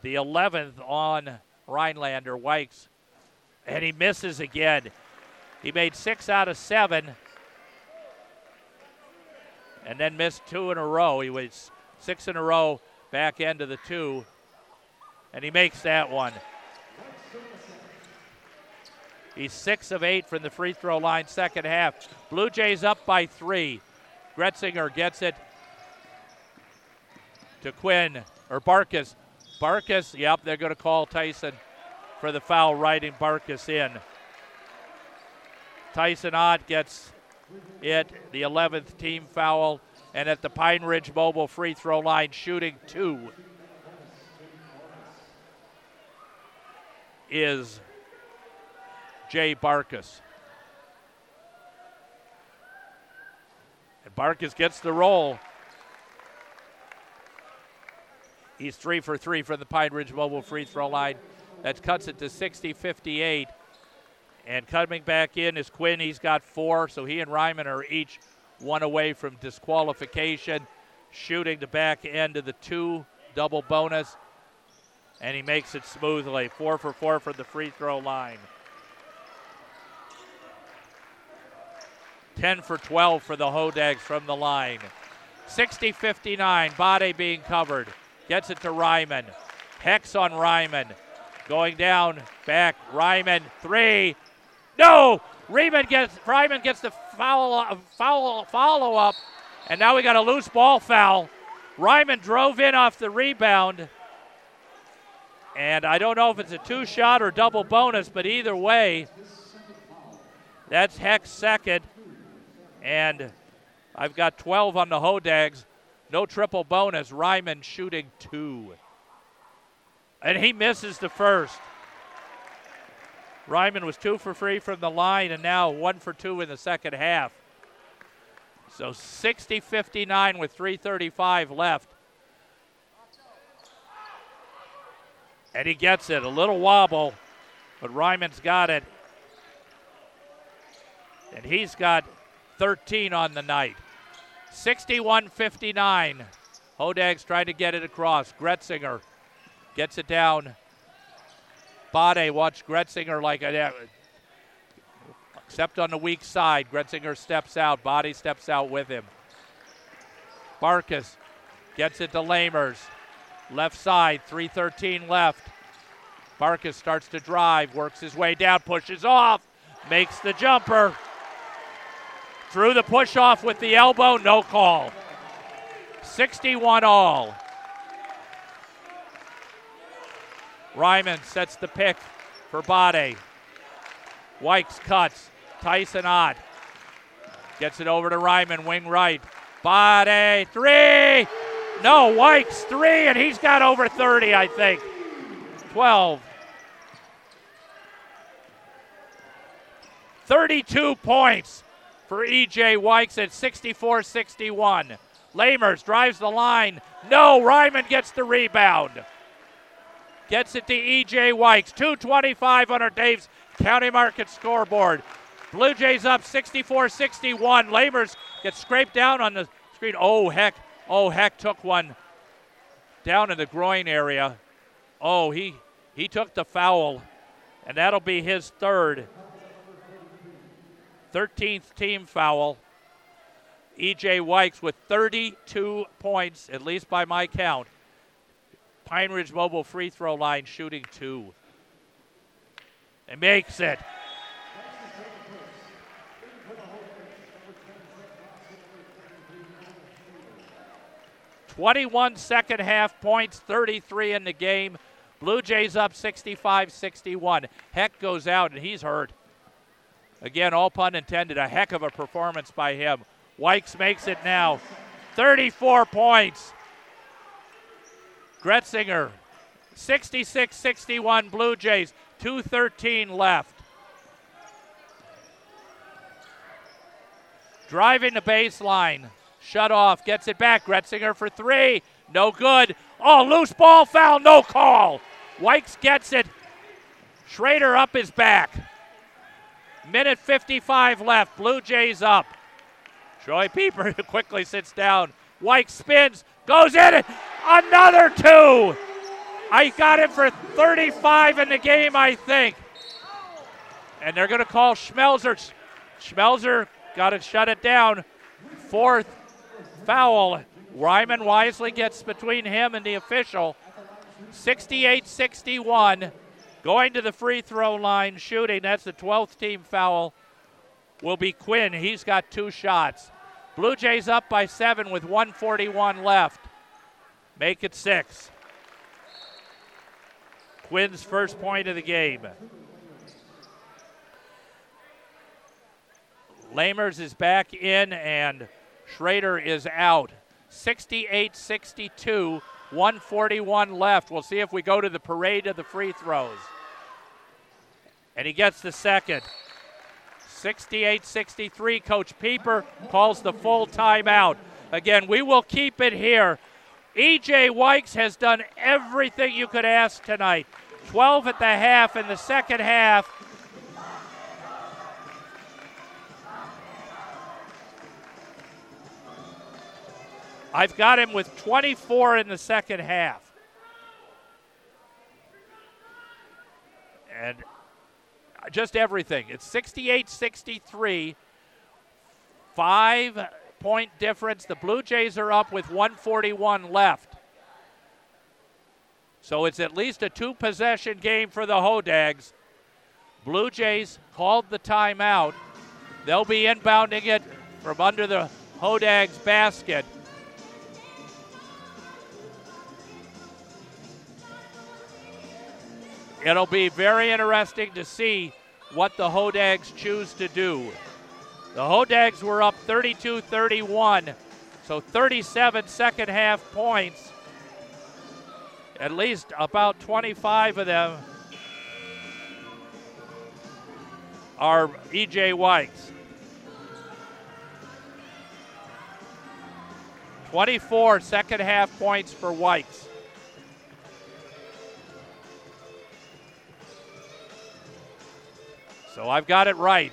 The 11th on Rhinelander Wykes. And he misses again. He made six out of seven and then missed two in a row. He was six in a row back end of the two, and he makes that one. He's six of eight from the free throw line, second half. Blue Jays up by three. Gretzinger gets it to Quinn or Barkus. Barkus, yep, they're going to call Tyson for the foul, riding Barkus in. Tyson Ott gets it, the 11th team foul, and at the Pine Ridge Mobile free throw line, shooting two is Jay Barkus. And Barkus gets the roll. He's three for three from the Pine Ridge Mobile free throw line. That cuts it to 60 58. And coming back in is Quinn. He's got four, so he and Ryman are each one away from disqualification. Shooting the back end of the two, double bonus. And he makes it smoothly. Four for four from the free throw line. 10 for 12 for the Hodags from the line. 60 59. Bade being covered. Gets it to Ryman. Heck's on Ryman. Going down, back. Ryman, three. No! Ryman gets Ryman gets the foul uh, foul follow up, and now we got a loose ball foul. Ryman drove in off the rebound. And I don't know if it's a two shot or double bonus, but either way, that's Heck's second. And I've got 12 on the Hodags. No triple bonus. Ryman shooting two. And he misses the first. Ryman was two for three from the line and now one for two in the second half. So 60 59 with 3.35 left. And he gets it. A little wobble, but Ryman's got it. And he's got 13 on the night. 61 59. Hodags trying to get it across. Gretzinger gets it down Bade watch Gretzinger like a, except on the weak side. Gretzinger steps out. Bade steps out with him. Barkus gets it to Lamers. Left side, 313 left. Barkus starts to drive, works his way down, pushes off, makes the jumper. Through the push off with the elbow, no call. 61 all. Ryman sets the pick for Bade. Wykes cuts. Tyson Ott gets it over to Ryman, wing right. Body, three. No, Wykes, three, and he's got over 30, I think. 12. 32 points for E.J. Wykes at 64 61. Lamers drives the line. No, Ryman gets the rebound. Gets it to E.J. Wykes. 225 on our Dave's County Market scoreboard. Blue Jays up 64 61. Lamers gets scraped down on the screen. Oh, heck. Oh, heck took one down in the groin area. Oh, he, he took the foul, and that'll be his third. 13th team foul. E.J. Wykes with 32 points, at least by my count. Pine Ridge Mobile free throw line shooting two. And makes it. Twenty-one second half points, 33 in the game. Blue Jays up 65-61. Heck goes out and he's hurt. Again, all pun intended. A heck of a performance by him. Wykes makes it now. 34 points. Gretzinger, 66 61 Blue Jays, 213 left. Driving the baseline, shut off, gets it back. Gretzinger for three, no good. Oh, loose ball foul, no call. Wykes gets it. Schrader up his back. Minute 55 left. Blue Jays up. Troy Pieper quickly sits down. Wykes spins, goes in. Another two. I got him for 35 in the game, I think. And they're going to call Schmelzer. Schmelzer got to shut it down. Fourth foul. Ryman wisely gets between him and the official. 68 61. Going to the free throw line, shooting. That's the 12th team foul. Will be Quinn. He's got two shots. Blue Jays up by seven with 141 left. Make it six. Quinn's first point of the game. Lamers is back in and Schrader is out. 68 62, 141 left. We'll see if we go to the parade of the free throws. And he gets the second. 68 63. Coach Pieper calls the full timeout. Again, we will keep it here. EJ Wykes has done everything you could ask tonight. 12 at the half in the second half. I've got him with 24 in the second half. And just everything. It's 68 63. Five point difference. The Blue Jays are up with 141 left. So it's at least a two possession game for the Hodags. Blue Jays called the timeout. They'll be inbounding it from under the Hodags basket. It'll be very interesting to see what the Hodags choose to do. The Hodags were up 32 31, so 37 second half points. At least about 25 of them are EJ Wykes'. 24 second half points for Wykes. So I've got it right.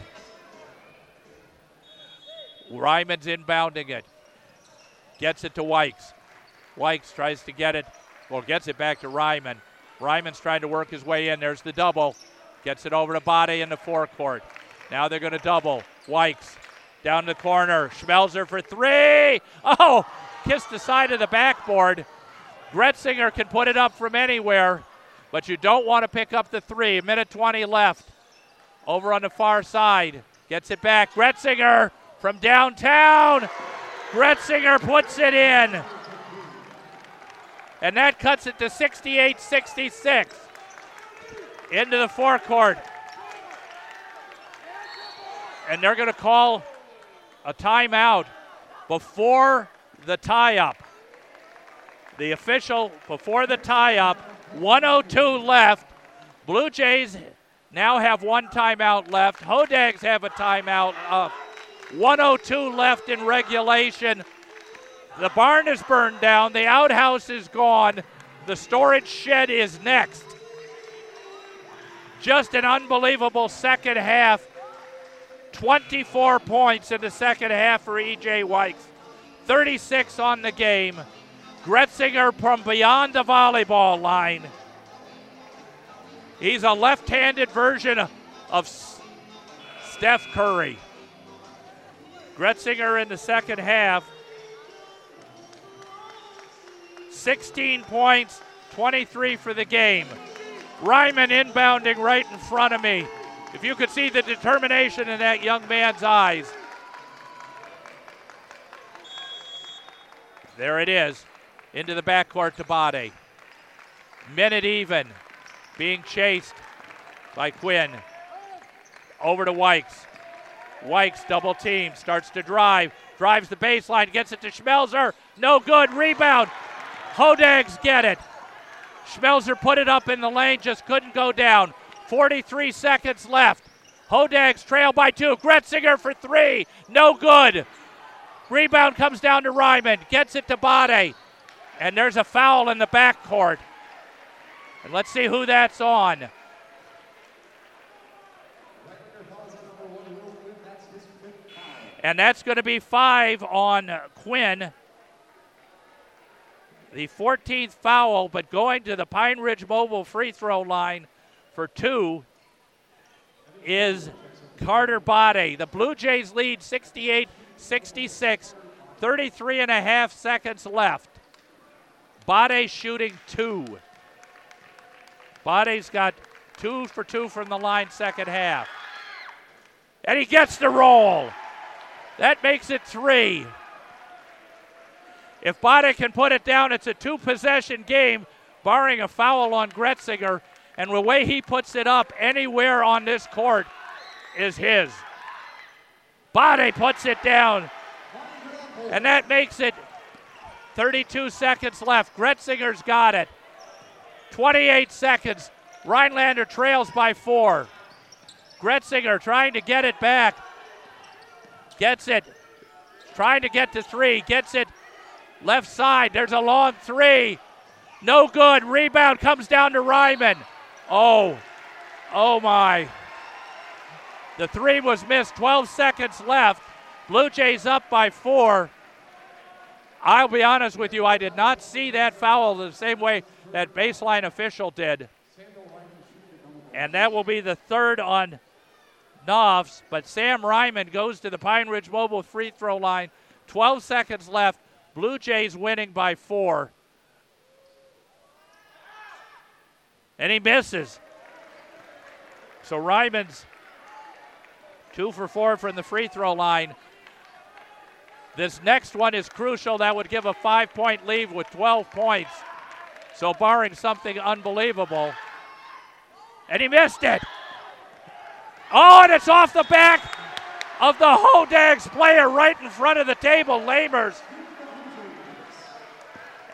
Ryman's inbounding it. Gets it to Wykes. Wykes tries to get it. Well, gets it back to Ryman. Ryman's trying to work his way in. There's the double. Gets it over to Bade in the forecourt. Now they're going to double. Wykes down the corner. Schmelzer for three. Oh, kissed the side of the backboard. Gretzinger can put it up from anywhere, but you don't want to pick up the three. A minute 20 left. Over on the far side. Gets it back. Gretzinger from downtown. Gretzinger puts it in. And that cuts it to 68 66. Into the forecourt. and they're going to call a timeout before the tie up. The official before the tie up, 102 left. Blue Jays now have one timeout left. Hodags have a timeout. Uh, 102 left in regulation. The barn is burned down. The outhouse is gone. The storage shed is next. Just an unbelievable second half. 24 points in the second half for EJ Wykes. 36 on the game. Gretzinger from beyond the volleyball line. He's a left handed version of Steph Curry. Gretzinger in the second half. 16 points, 23 for the game. Ryman inbounding right in front of me. If you could see the determination in that young man's eyes. There it is. Into the backcourt to Bade. Minute even. Being chased by Quinn. Over to Wykes. Wykes double team. Starts to drive. Drives the baseline. Gets it to Schmelzer. No good. Rebound. Hodags get it. Schmelzer put it up in the lane, just couldn't go down. 43 seconds left. Hodags trail by two. Gretzinger for three. No good. Rebound comes down to Ryman. Gets it to Bade. And there's a foul in the backcourt. And let's see who that's on. And that's going to be five on Quinn the 14th foul, but going to the Pine Ridge Mobile free throw line for two is Carter Bade. The Blue Jays lead 68 66, 33 and a half seconds left. Bade shooting two. Bade's got two for two from the line, second half. And he gets the roll. That makes it three. If Bade can put it down, it's a two possession game, barring a foul on Gretzinger. And the way he puts it up anywhere on this court is his. Bade puts it down. And that makes it 32 seconds left. Gretzinger's got it. 28 seconds. Rhinelander trails by four. Gretzinger trying to get it back. Gets it. Trying to get to three. Gets it Left side, there's a long three. No good. Rebound comes down to Ryman. Oh, oh my. The three was missed. 12 seconds left. Blue Jays up by four. I'll be honest with you, I did not see that foul the same way that baseline official did. And that will be the third on Knopfs. But Sam Ryman goes to the Pine Ridge Mobile free throw line. 12 seconds left. Blue Jays winning by four. And he misses. So Ryman's two for four from the free throw line. This next one is crucial. That would give a five point lead with 12 points. So, barring something unbelievable. And he missed it. Oh, and it's off the back of the Hodags player right in front of the table, Lamers.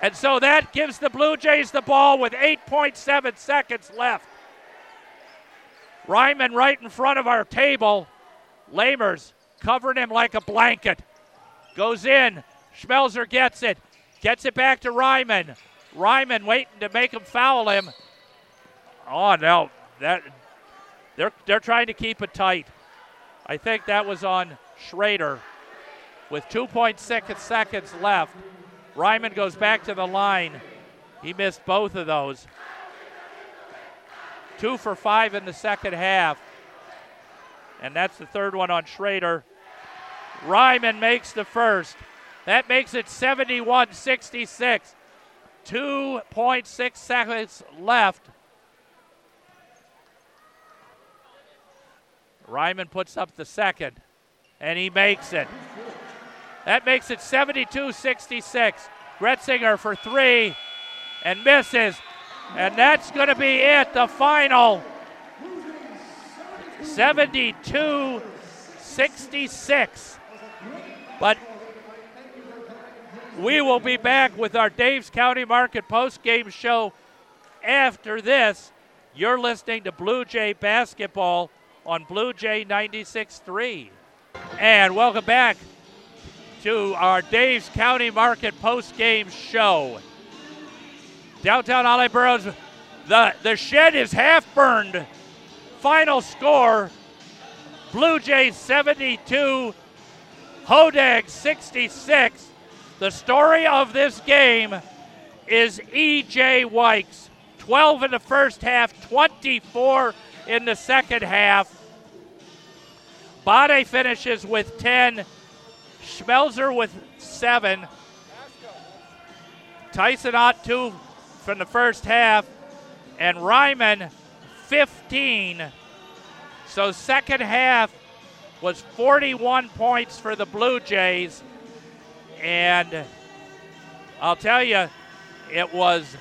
And so that gives the Blue Jays the ball with 8.7 seconds left. Ryman right in front of our table. Lamers covering him like a blanket. Goes in. Schmelzer gets it. Gets it back to Ryman. Ryman waiting to make him foul him. Oh no, that they're they're trying to keep it tight. I think that was on Schrader with 2.6 seconds left. Ryman goes back to the line. He missed both of those. Two for five in the second half. And that's the third one on Schrader. Ryman makes the first. That makes it 71 66. 2.6 seconds left. Ryman puts up the second, and he makes it. That makes it 72 66. Gretzinger for three and misses. And that's going to be it, the final. 72 66. But we will be back with our Daves County Market post game show after this. You're listening to Blue Jay Basketball on Blue Jay 96.3. And welcome back to our Daves County Market post game show. Downtown Ollie Burrows, the, the shed is half burned. Final score Blue Jays 72, Hodag 66. The story of this game is E.J. Wykes. 12 in the first half, 24 in the second half. Bade finishes with 10. Schmelzer with 7. Tyson Ott 2 from the first half. And Ryman 15. So second half was 41 points for the Blue Jays. And I'll tell you, it was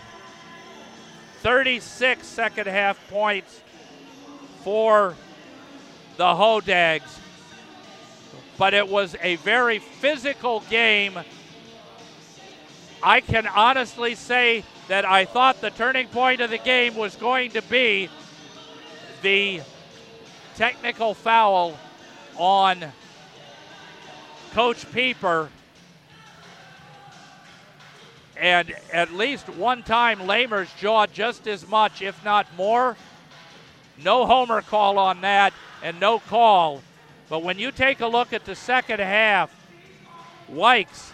36 second half points for the Hodags. But it was a very physical game. I can honestly say that I thought the turning point of the game was going to be the technical foul on Coach Pieper and at least one time Lamers jawed just as much, if not more. No homer call on that and no call. But when you take a look at the second half, Wykes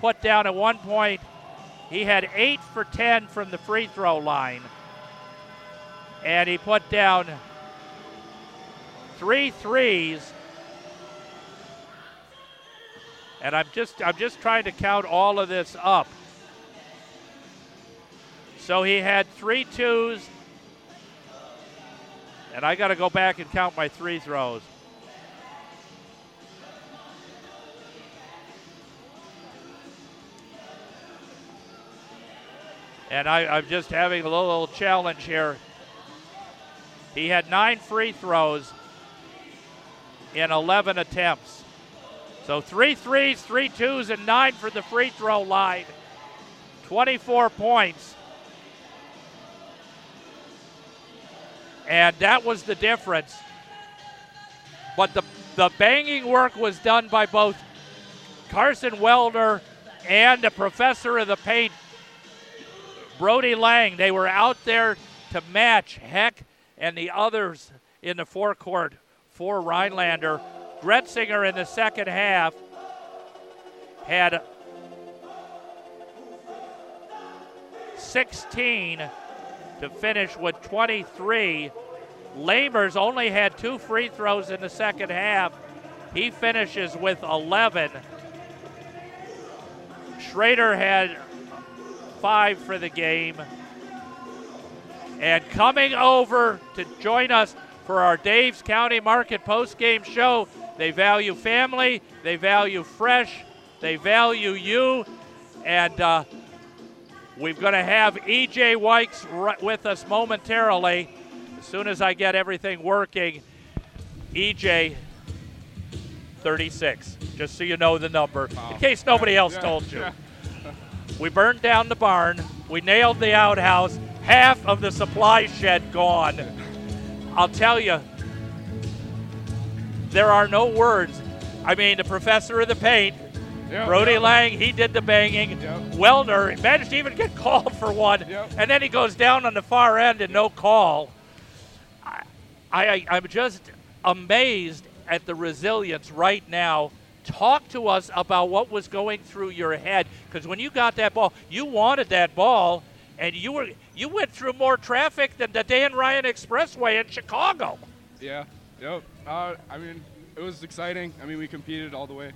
put down at one point, he had 8 for 10 from the free throw line. And he put down three threes. And I'm just I'm just trying to count all of this up. So he had three twos. And I got to go back and count my three throws. And I, am just having a little, little challenge here. He had nine free throws in 11 attempts. So three threes, three twos, and nine for the free throw line. 24 points. And that was the difference. But the, the banging work was done by both Carson Wellner and the professor of the paint, Brody Lang. They were out there to match Heck and the others in the forecourt for Rhinelander. Gretzinger in the second half had 16 to finish with 23. Lamers only had two free throws in the second half. He finishes with 11. Schrader had five for the game. And coming over to join us for our Daves County Market post-game show. They value family, they value fresh, they value you, and uh, we're going to have EJ Wykes right with us momentarily. As soon as I get everything working, EJ 36, just so you know the number, wow. in case nobody else yeah, told you. Yeah. We burned down the barn, we nailed the outhouse, half of the supply shed gone. I'll tell you, there are no words. I mean, the professor of the paint, yep, Brody yep. Lang, he did the banging. Yep. Wellner managed to even get called for one, and then he goes down on the far end and no call. I, I, I'm just amazed at the resilience right now. Talk to us about what was going through your head, because when you got that ball, you wanted that ball, and you were you went through more traffic than the Dan Ryan Expressway in Chicago. Yeah. Yep. Uh, I mean, it was exciting. I mean, we competed all the way.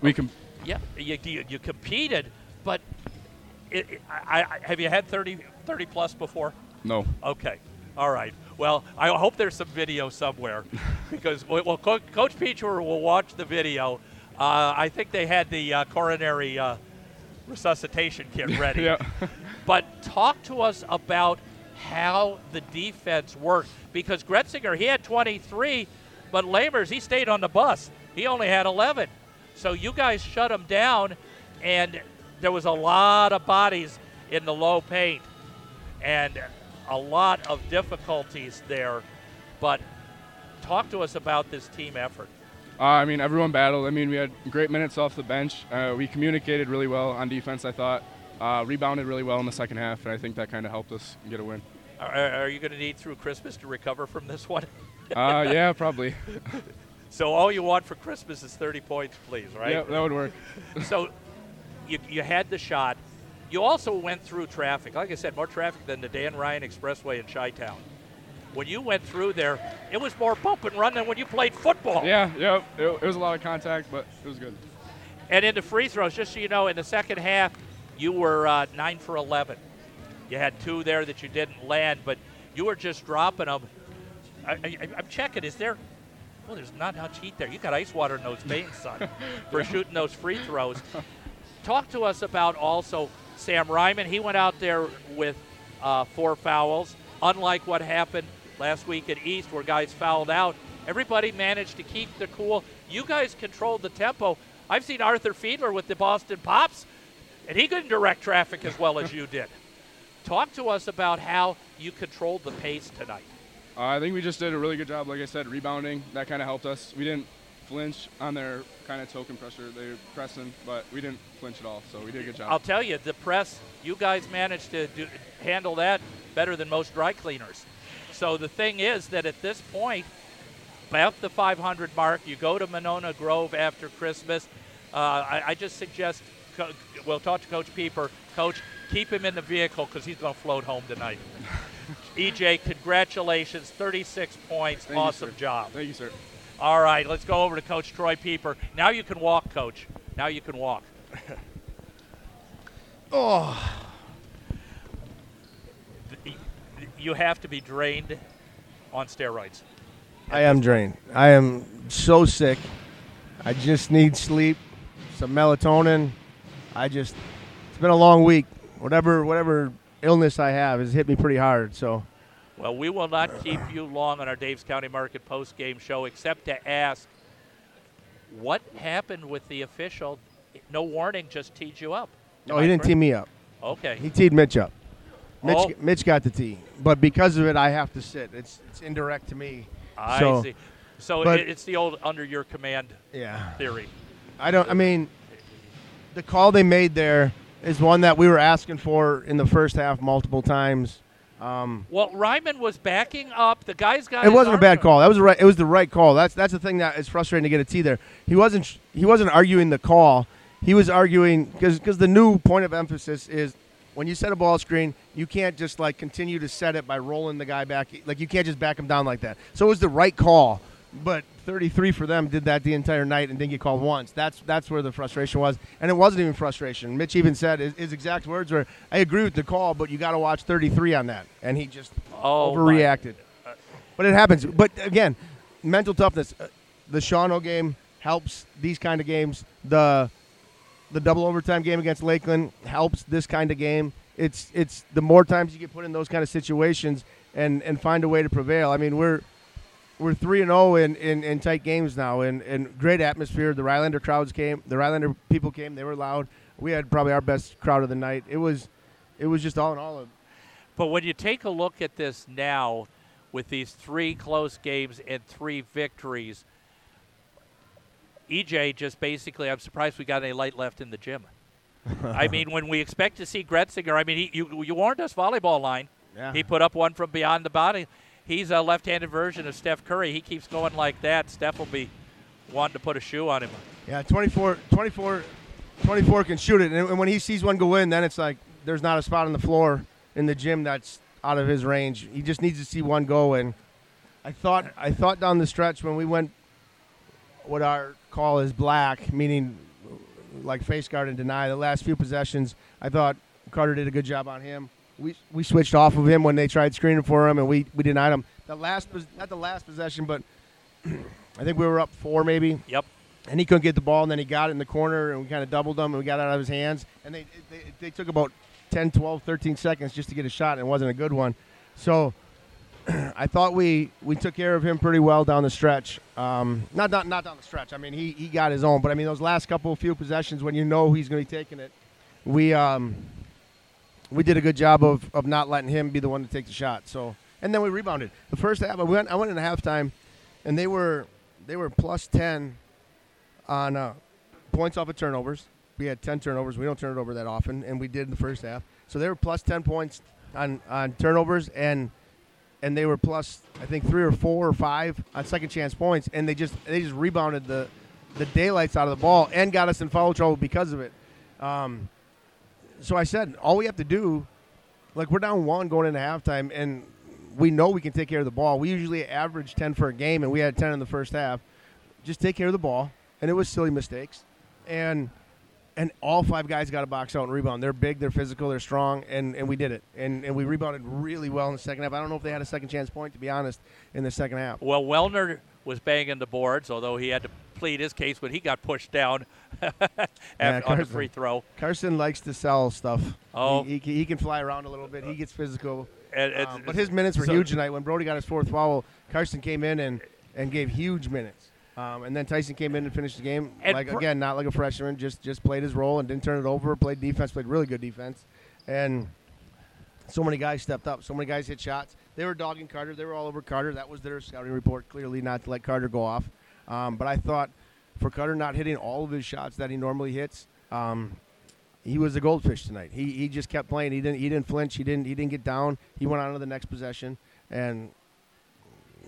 We com- Yeah, you, you, you competed, but it, it, I, I, have you had 30, 30 plus before? No. Okay. All right. Well, I hope there's some video somewhere because well, Co- Coach Pieper will watch the video. Uh, I think they had the uh, coronary uh, resuscitation kit ready. yeah. but talk to us about how the defense worked because Gretzinger he had 23, But Lamers, he stayed on the bus. He only had 11. So you guys shut them down, and there was a lot of bodies in the low paint and a lot of difficulties there. But talk to us about this team effort. Uh, I mean, everyone battled. I mean, we had great minutes off the bench. Uh, we communicated really well on defense, I thought. Uh, rebounded really well in the second half, and I think that kind of helped us get a win. Are, are you going to need through Christmas to recover from this one? Uh, yeah, probably. so all you want for Christmas is 30 points, please, right? Yeah, that would work. so you, you had the shot. You also went through traffic. Like I said, more traffic than the Dan Ryan Expressway in Chi-Town when you went through there, it was more bump and run than when you played football. Yeah, yeah, it, it was a lot of contact, but it was good. And in the free throws, just so you know, in the second half, you were uh, nine for 11. You had two there that you didn't land, but you were just dropping them. I, am checking. Is there? Well, there's not much heat there. You got ice water in those veins, son, for shooting those free throws. Talk to us about also Sam Ryman. He went out there with uh, four fouls. Unlike what happened last week at East where guys fouled out. Everybody managed to keep the cool. You guys controlled the tempo. I've seen Arthur Fiedler with the Boston Pops, and he couldn't direct traffic as well as you did. Talk to us about how you controlled the pace tonight. Uh, I think we just did a really good job, like I said, rebounding. That kind of helped us. We didn't flinch on their kind of token pressure. They were pressing, but we didn't flinch at all, so we did a good job. I'll tell you, the press, you guys managed to do, handle that better than most dry cleaners. So the thing is that at this point, about the 500 mark, you go to Monona Grove after Christmas. Uh, I, I, just suggest we'll talk to Coach Pieper. Coach, keep him in the vehicle because he's going to float home tonight. EJ, congratulations, 36 points, Thank awesome you, job. Thank you, sir. All right, let's go over to Coach Troy Pieper. Now you can walk, Coach. Now you can walk. oh you have to be drained on steroids. I am drained. I am so sick. I just need sleep, some melatonin. I just it's been a long week. Whatever whatever illness I have has hit me pretty hard. So well, we will not keep you long on our Daves County Market post game show except to ask what happened with the official. No warning, just teed you up. No, he didn't tee me up. Okay. He teed Mitch up. Mitch, oh. Mitch got the tee, but because of it, I have to sit. It's it's indirect to me. I so, see. So but, it's the old under your command yeah. theory. I don't. I mean, the call they made there is one that we were asking for in the first half multiple times. Um, well, Ryman was backing up. The guy's got. It wasn't a bad call. That was right. It was the right call. That's that's the thing that is frustrating to get a tee there. He wasn't. He wasn't arguing the call. He was arguing because because the new point of emphasis is when you set a ball screen, you can't just like continue to set it by rolling the guy back. Like you can't just back him down like that. So it was the right call, but 33 for them did that the entire night and didn't get called once. That's that's where the frustration was, and it wasn't even frustration. Mitch even said his, his exact words were, "I agree with the call, but you got to watch 33 on that," and he just oh overreacted. But it happens. But again, mental toughness. Uh, the Shawano game helps these kind of games. The the double overtime game against Lakeland helps this kind of game. It's it's the more times you get put in those kind of situations and and find a way to prevail. I mean, we're we're three and zero oh in, in, in tight games now, and, and great atmosphere. The Rhinelander crowds came, the Rhinelander people came. They were loud. We had probably our best crowd of the night. It was it was just all in all. But when you take a look at this now, with these three close games and three victories EJ just basically, I'm surprised we got any light left in the gym. I mean, when we expect to see Gretzinger, I mean, he, you, you warned us volleyball line. Yeah. He put up one from beyond the body. He's a left-handed version of Steph Curry. He keeps going like that. Steph will be wanting to put a shoe on him. Yeah, 24, 24, 24 can shoot it. And when he sees one go in, then it's like there's not a spot on the floor in the gym that's out of his range. He just needs to see one go. And I thought, I thought down the stretch when we went what our call is black, meaning like face guard and deny. The last few possessions, I thought Carter did a good job on him. We, we switched off of him when they tried screening for him, and we, we denied him. The last not the last possession, but I think we were up four maybe. Yep. And he couldn't get the ball, and then he got it in the corner, and we kind of doubled him, and we got out of his hands. And they, they, they took about 10, 12, 13 seconds just to get a shot, and it wasn't a good one. So I thought we, we took care of him pretty well down the stretch. Um, not, not not down the stretch. I mean, he, he got his own, but I mean those last couple of few possessions when you know he's going to be taking it, we um, we did a good job of, of not letting him be the one to take the shot. So and then we rebounded. The first half, I went I went into halftime, and they were they were plus ten on uh, points off of turnovers. We had ten turnovers. We don't turn it over that often, and we did in the first half. So they were plus ten points on on turnovers and and they were plus I think three or four or five on second chance points, and they just they just rebounded the the daylights out of the ball and got us in foul trouble because of it. Um, so I said, all we have to do, like we're down one going into halftime, and we know we can take care of the ball. We usually average ten for a game, and we had ten in the first half. Just take care of the ball, and it was silly mistakes, and and all five guys got a box out and rebound. They're big, they're physical, they're strong, and, and we did it. And and we rebounded really well in the second half. I don't know if they had a second chance point, to be honest, in the second half. Well, Wellner was banging the boards, although he had to plead his case when he got pushed down after, Yeah, on the Carson- free throw. Carson likes to sell stuff. Oh. he, he, he can fly around a little bit. He gets physical. Um, but his minutes were so- huge tonight. When Brody got his fourth foul, Carson came in and, and gave huge minutes. Um, and then Tyson came in and finished the game like again, not like a freshman, just just played his role and didn't turn it over. Played defense, played really good defense, and so many guys stepped up. So many guys hit shots. They were dogging Carter. They were all over Carter. That was their scouting report. Clearly, not to let Carter go off. Um, but I thought for Cutter not hitting all of his shots that he normally hits, um, he was a goldfish tonight. He, he just kept playing. He didn't he didn't flinch. He didn't he didn't get down. He went on to the next possession, and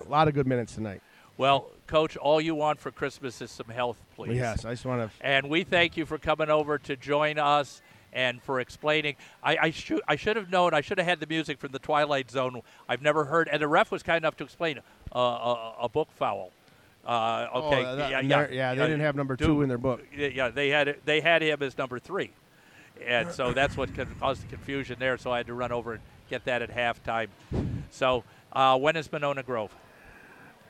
a lot of good minutes tonight. Well, Coach, all you want for Christmas is some health, please. Yes, I just want to. And we thank you for coming over to join us and for explaining. I, I, should, I should have known. I should have had the music from the Twilight Zone. I've never heard. And the ref was kind enough to explain uh, a, a book foul. Uh, okay. Oh, that- yeah, yeah, yeah, they didn't have number do- two in their book. Yeah, they had they had him as number three, and so that's what caused the confusion there. So I had to run over and get that at halftime. So uh, when is Monona Grove?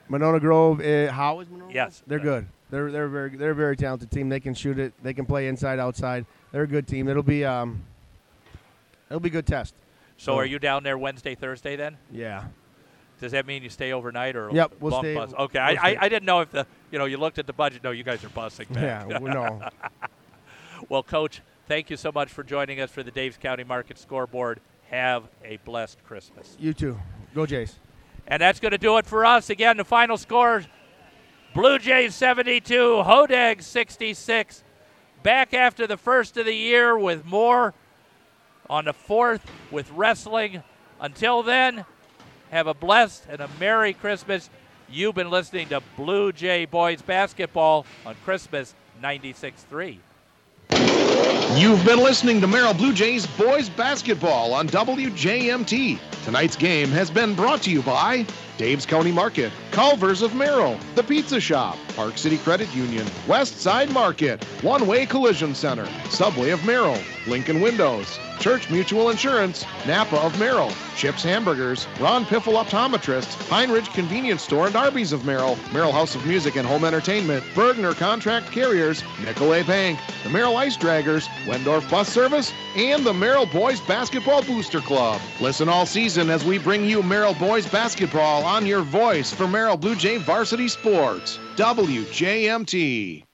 Monona Grove. Uh, how is Monona? Grove? Yes. They're good. They're they're very they're a very talented team. They can shoot it. They can play inside outside. They're a good team. It'll be um. It'll be a good test. So So- are you down there Wednesday, Thursday then? Yeah. Does that mean you stay overnight or Yep, we'll stay- bus? we'll Okay, I. I, I didn't know if the you know you looked at the budget. No, you guys are busing back. Yeah. no. well, Coach, thank you so much for joining us for the Daves County Market Scoreboard. Have a blessed Christmas. You too. Go Jays. And that's going to do it for us. Again, the final score Blue Jays 72, Hodag 66. Back after the first of the year with more on the fourth with wrestling. Until then, have a blessed and a Merry Christmas. You've been listening to Blue Jay Boys Basketball on Christmas 96.3. You've been listening to Merrill Blue Jays boys basketball on WJMT. Tonight's game has been brought to you by Dave's County Market, Culver's of Merrill, The Pizza Shop, Park City Credit Union, West Side Market, One Way Collision Center, Subway of Merrill, Lincoln Windows, Church Mutual Insurance, Napa of Merrill, Chips Hamburgers, Ron Piffle Optometrist, Pine Ridge Convenience Store and Arby's of Merrill, Merrill House of Music and Home Entertainment, Bergner Contract Carriers, Nicolet Bank, the Merrill Ice Draggers, Wendorf Bus Service, and the Merrill Boys Basketball Booster Club. Listen all season as we bring you Merrill Boys Basketball on your voice for Merrill Blue Jay Varsity Sports. WJMT.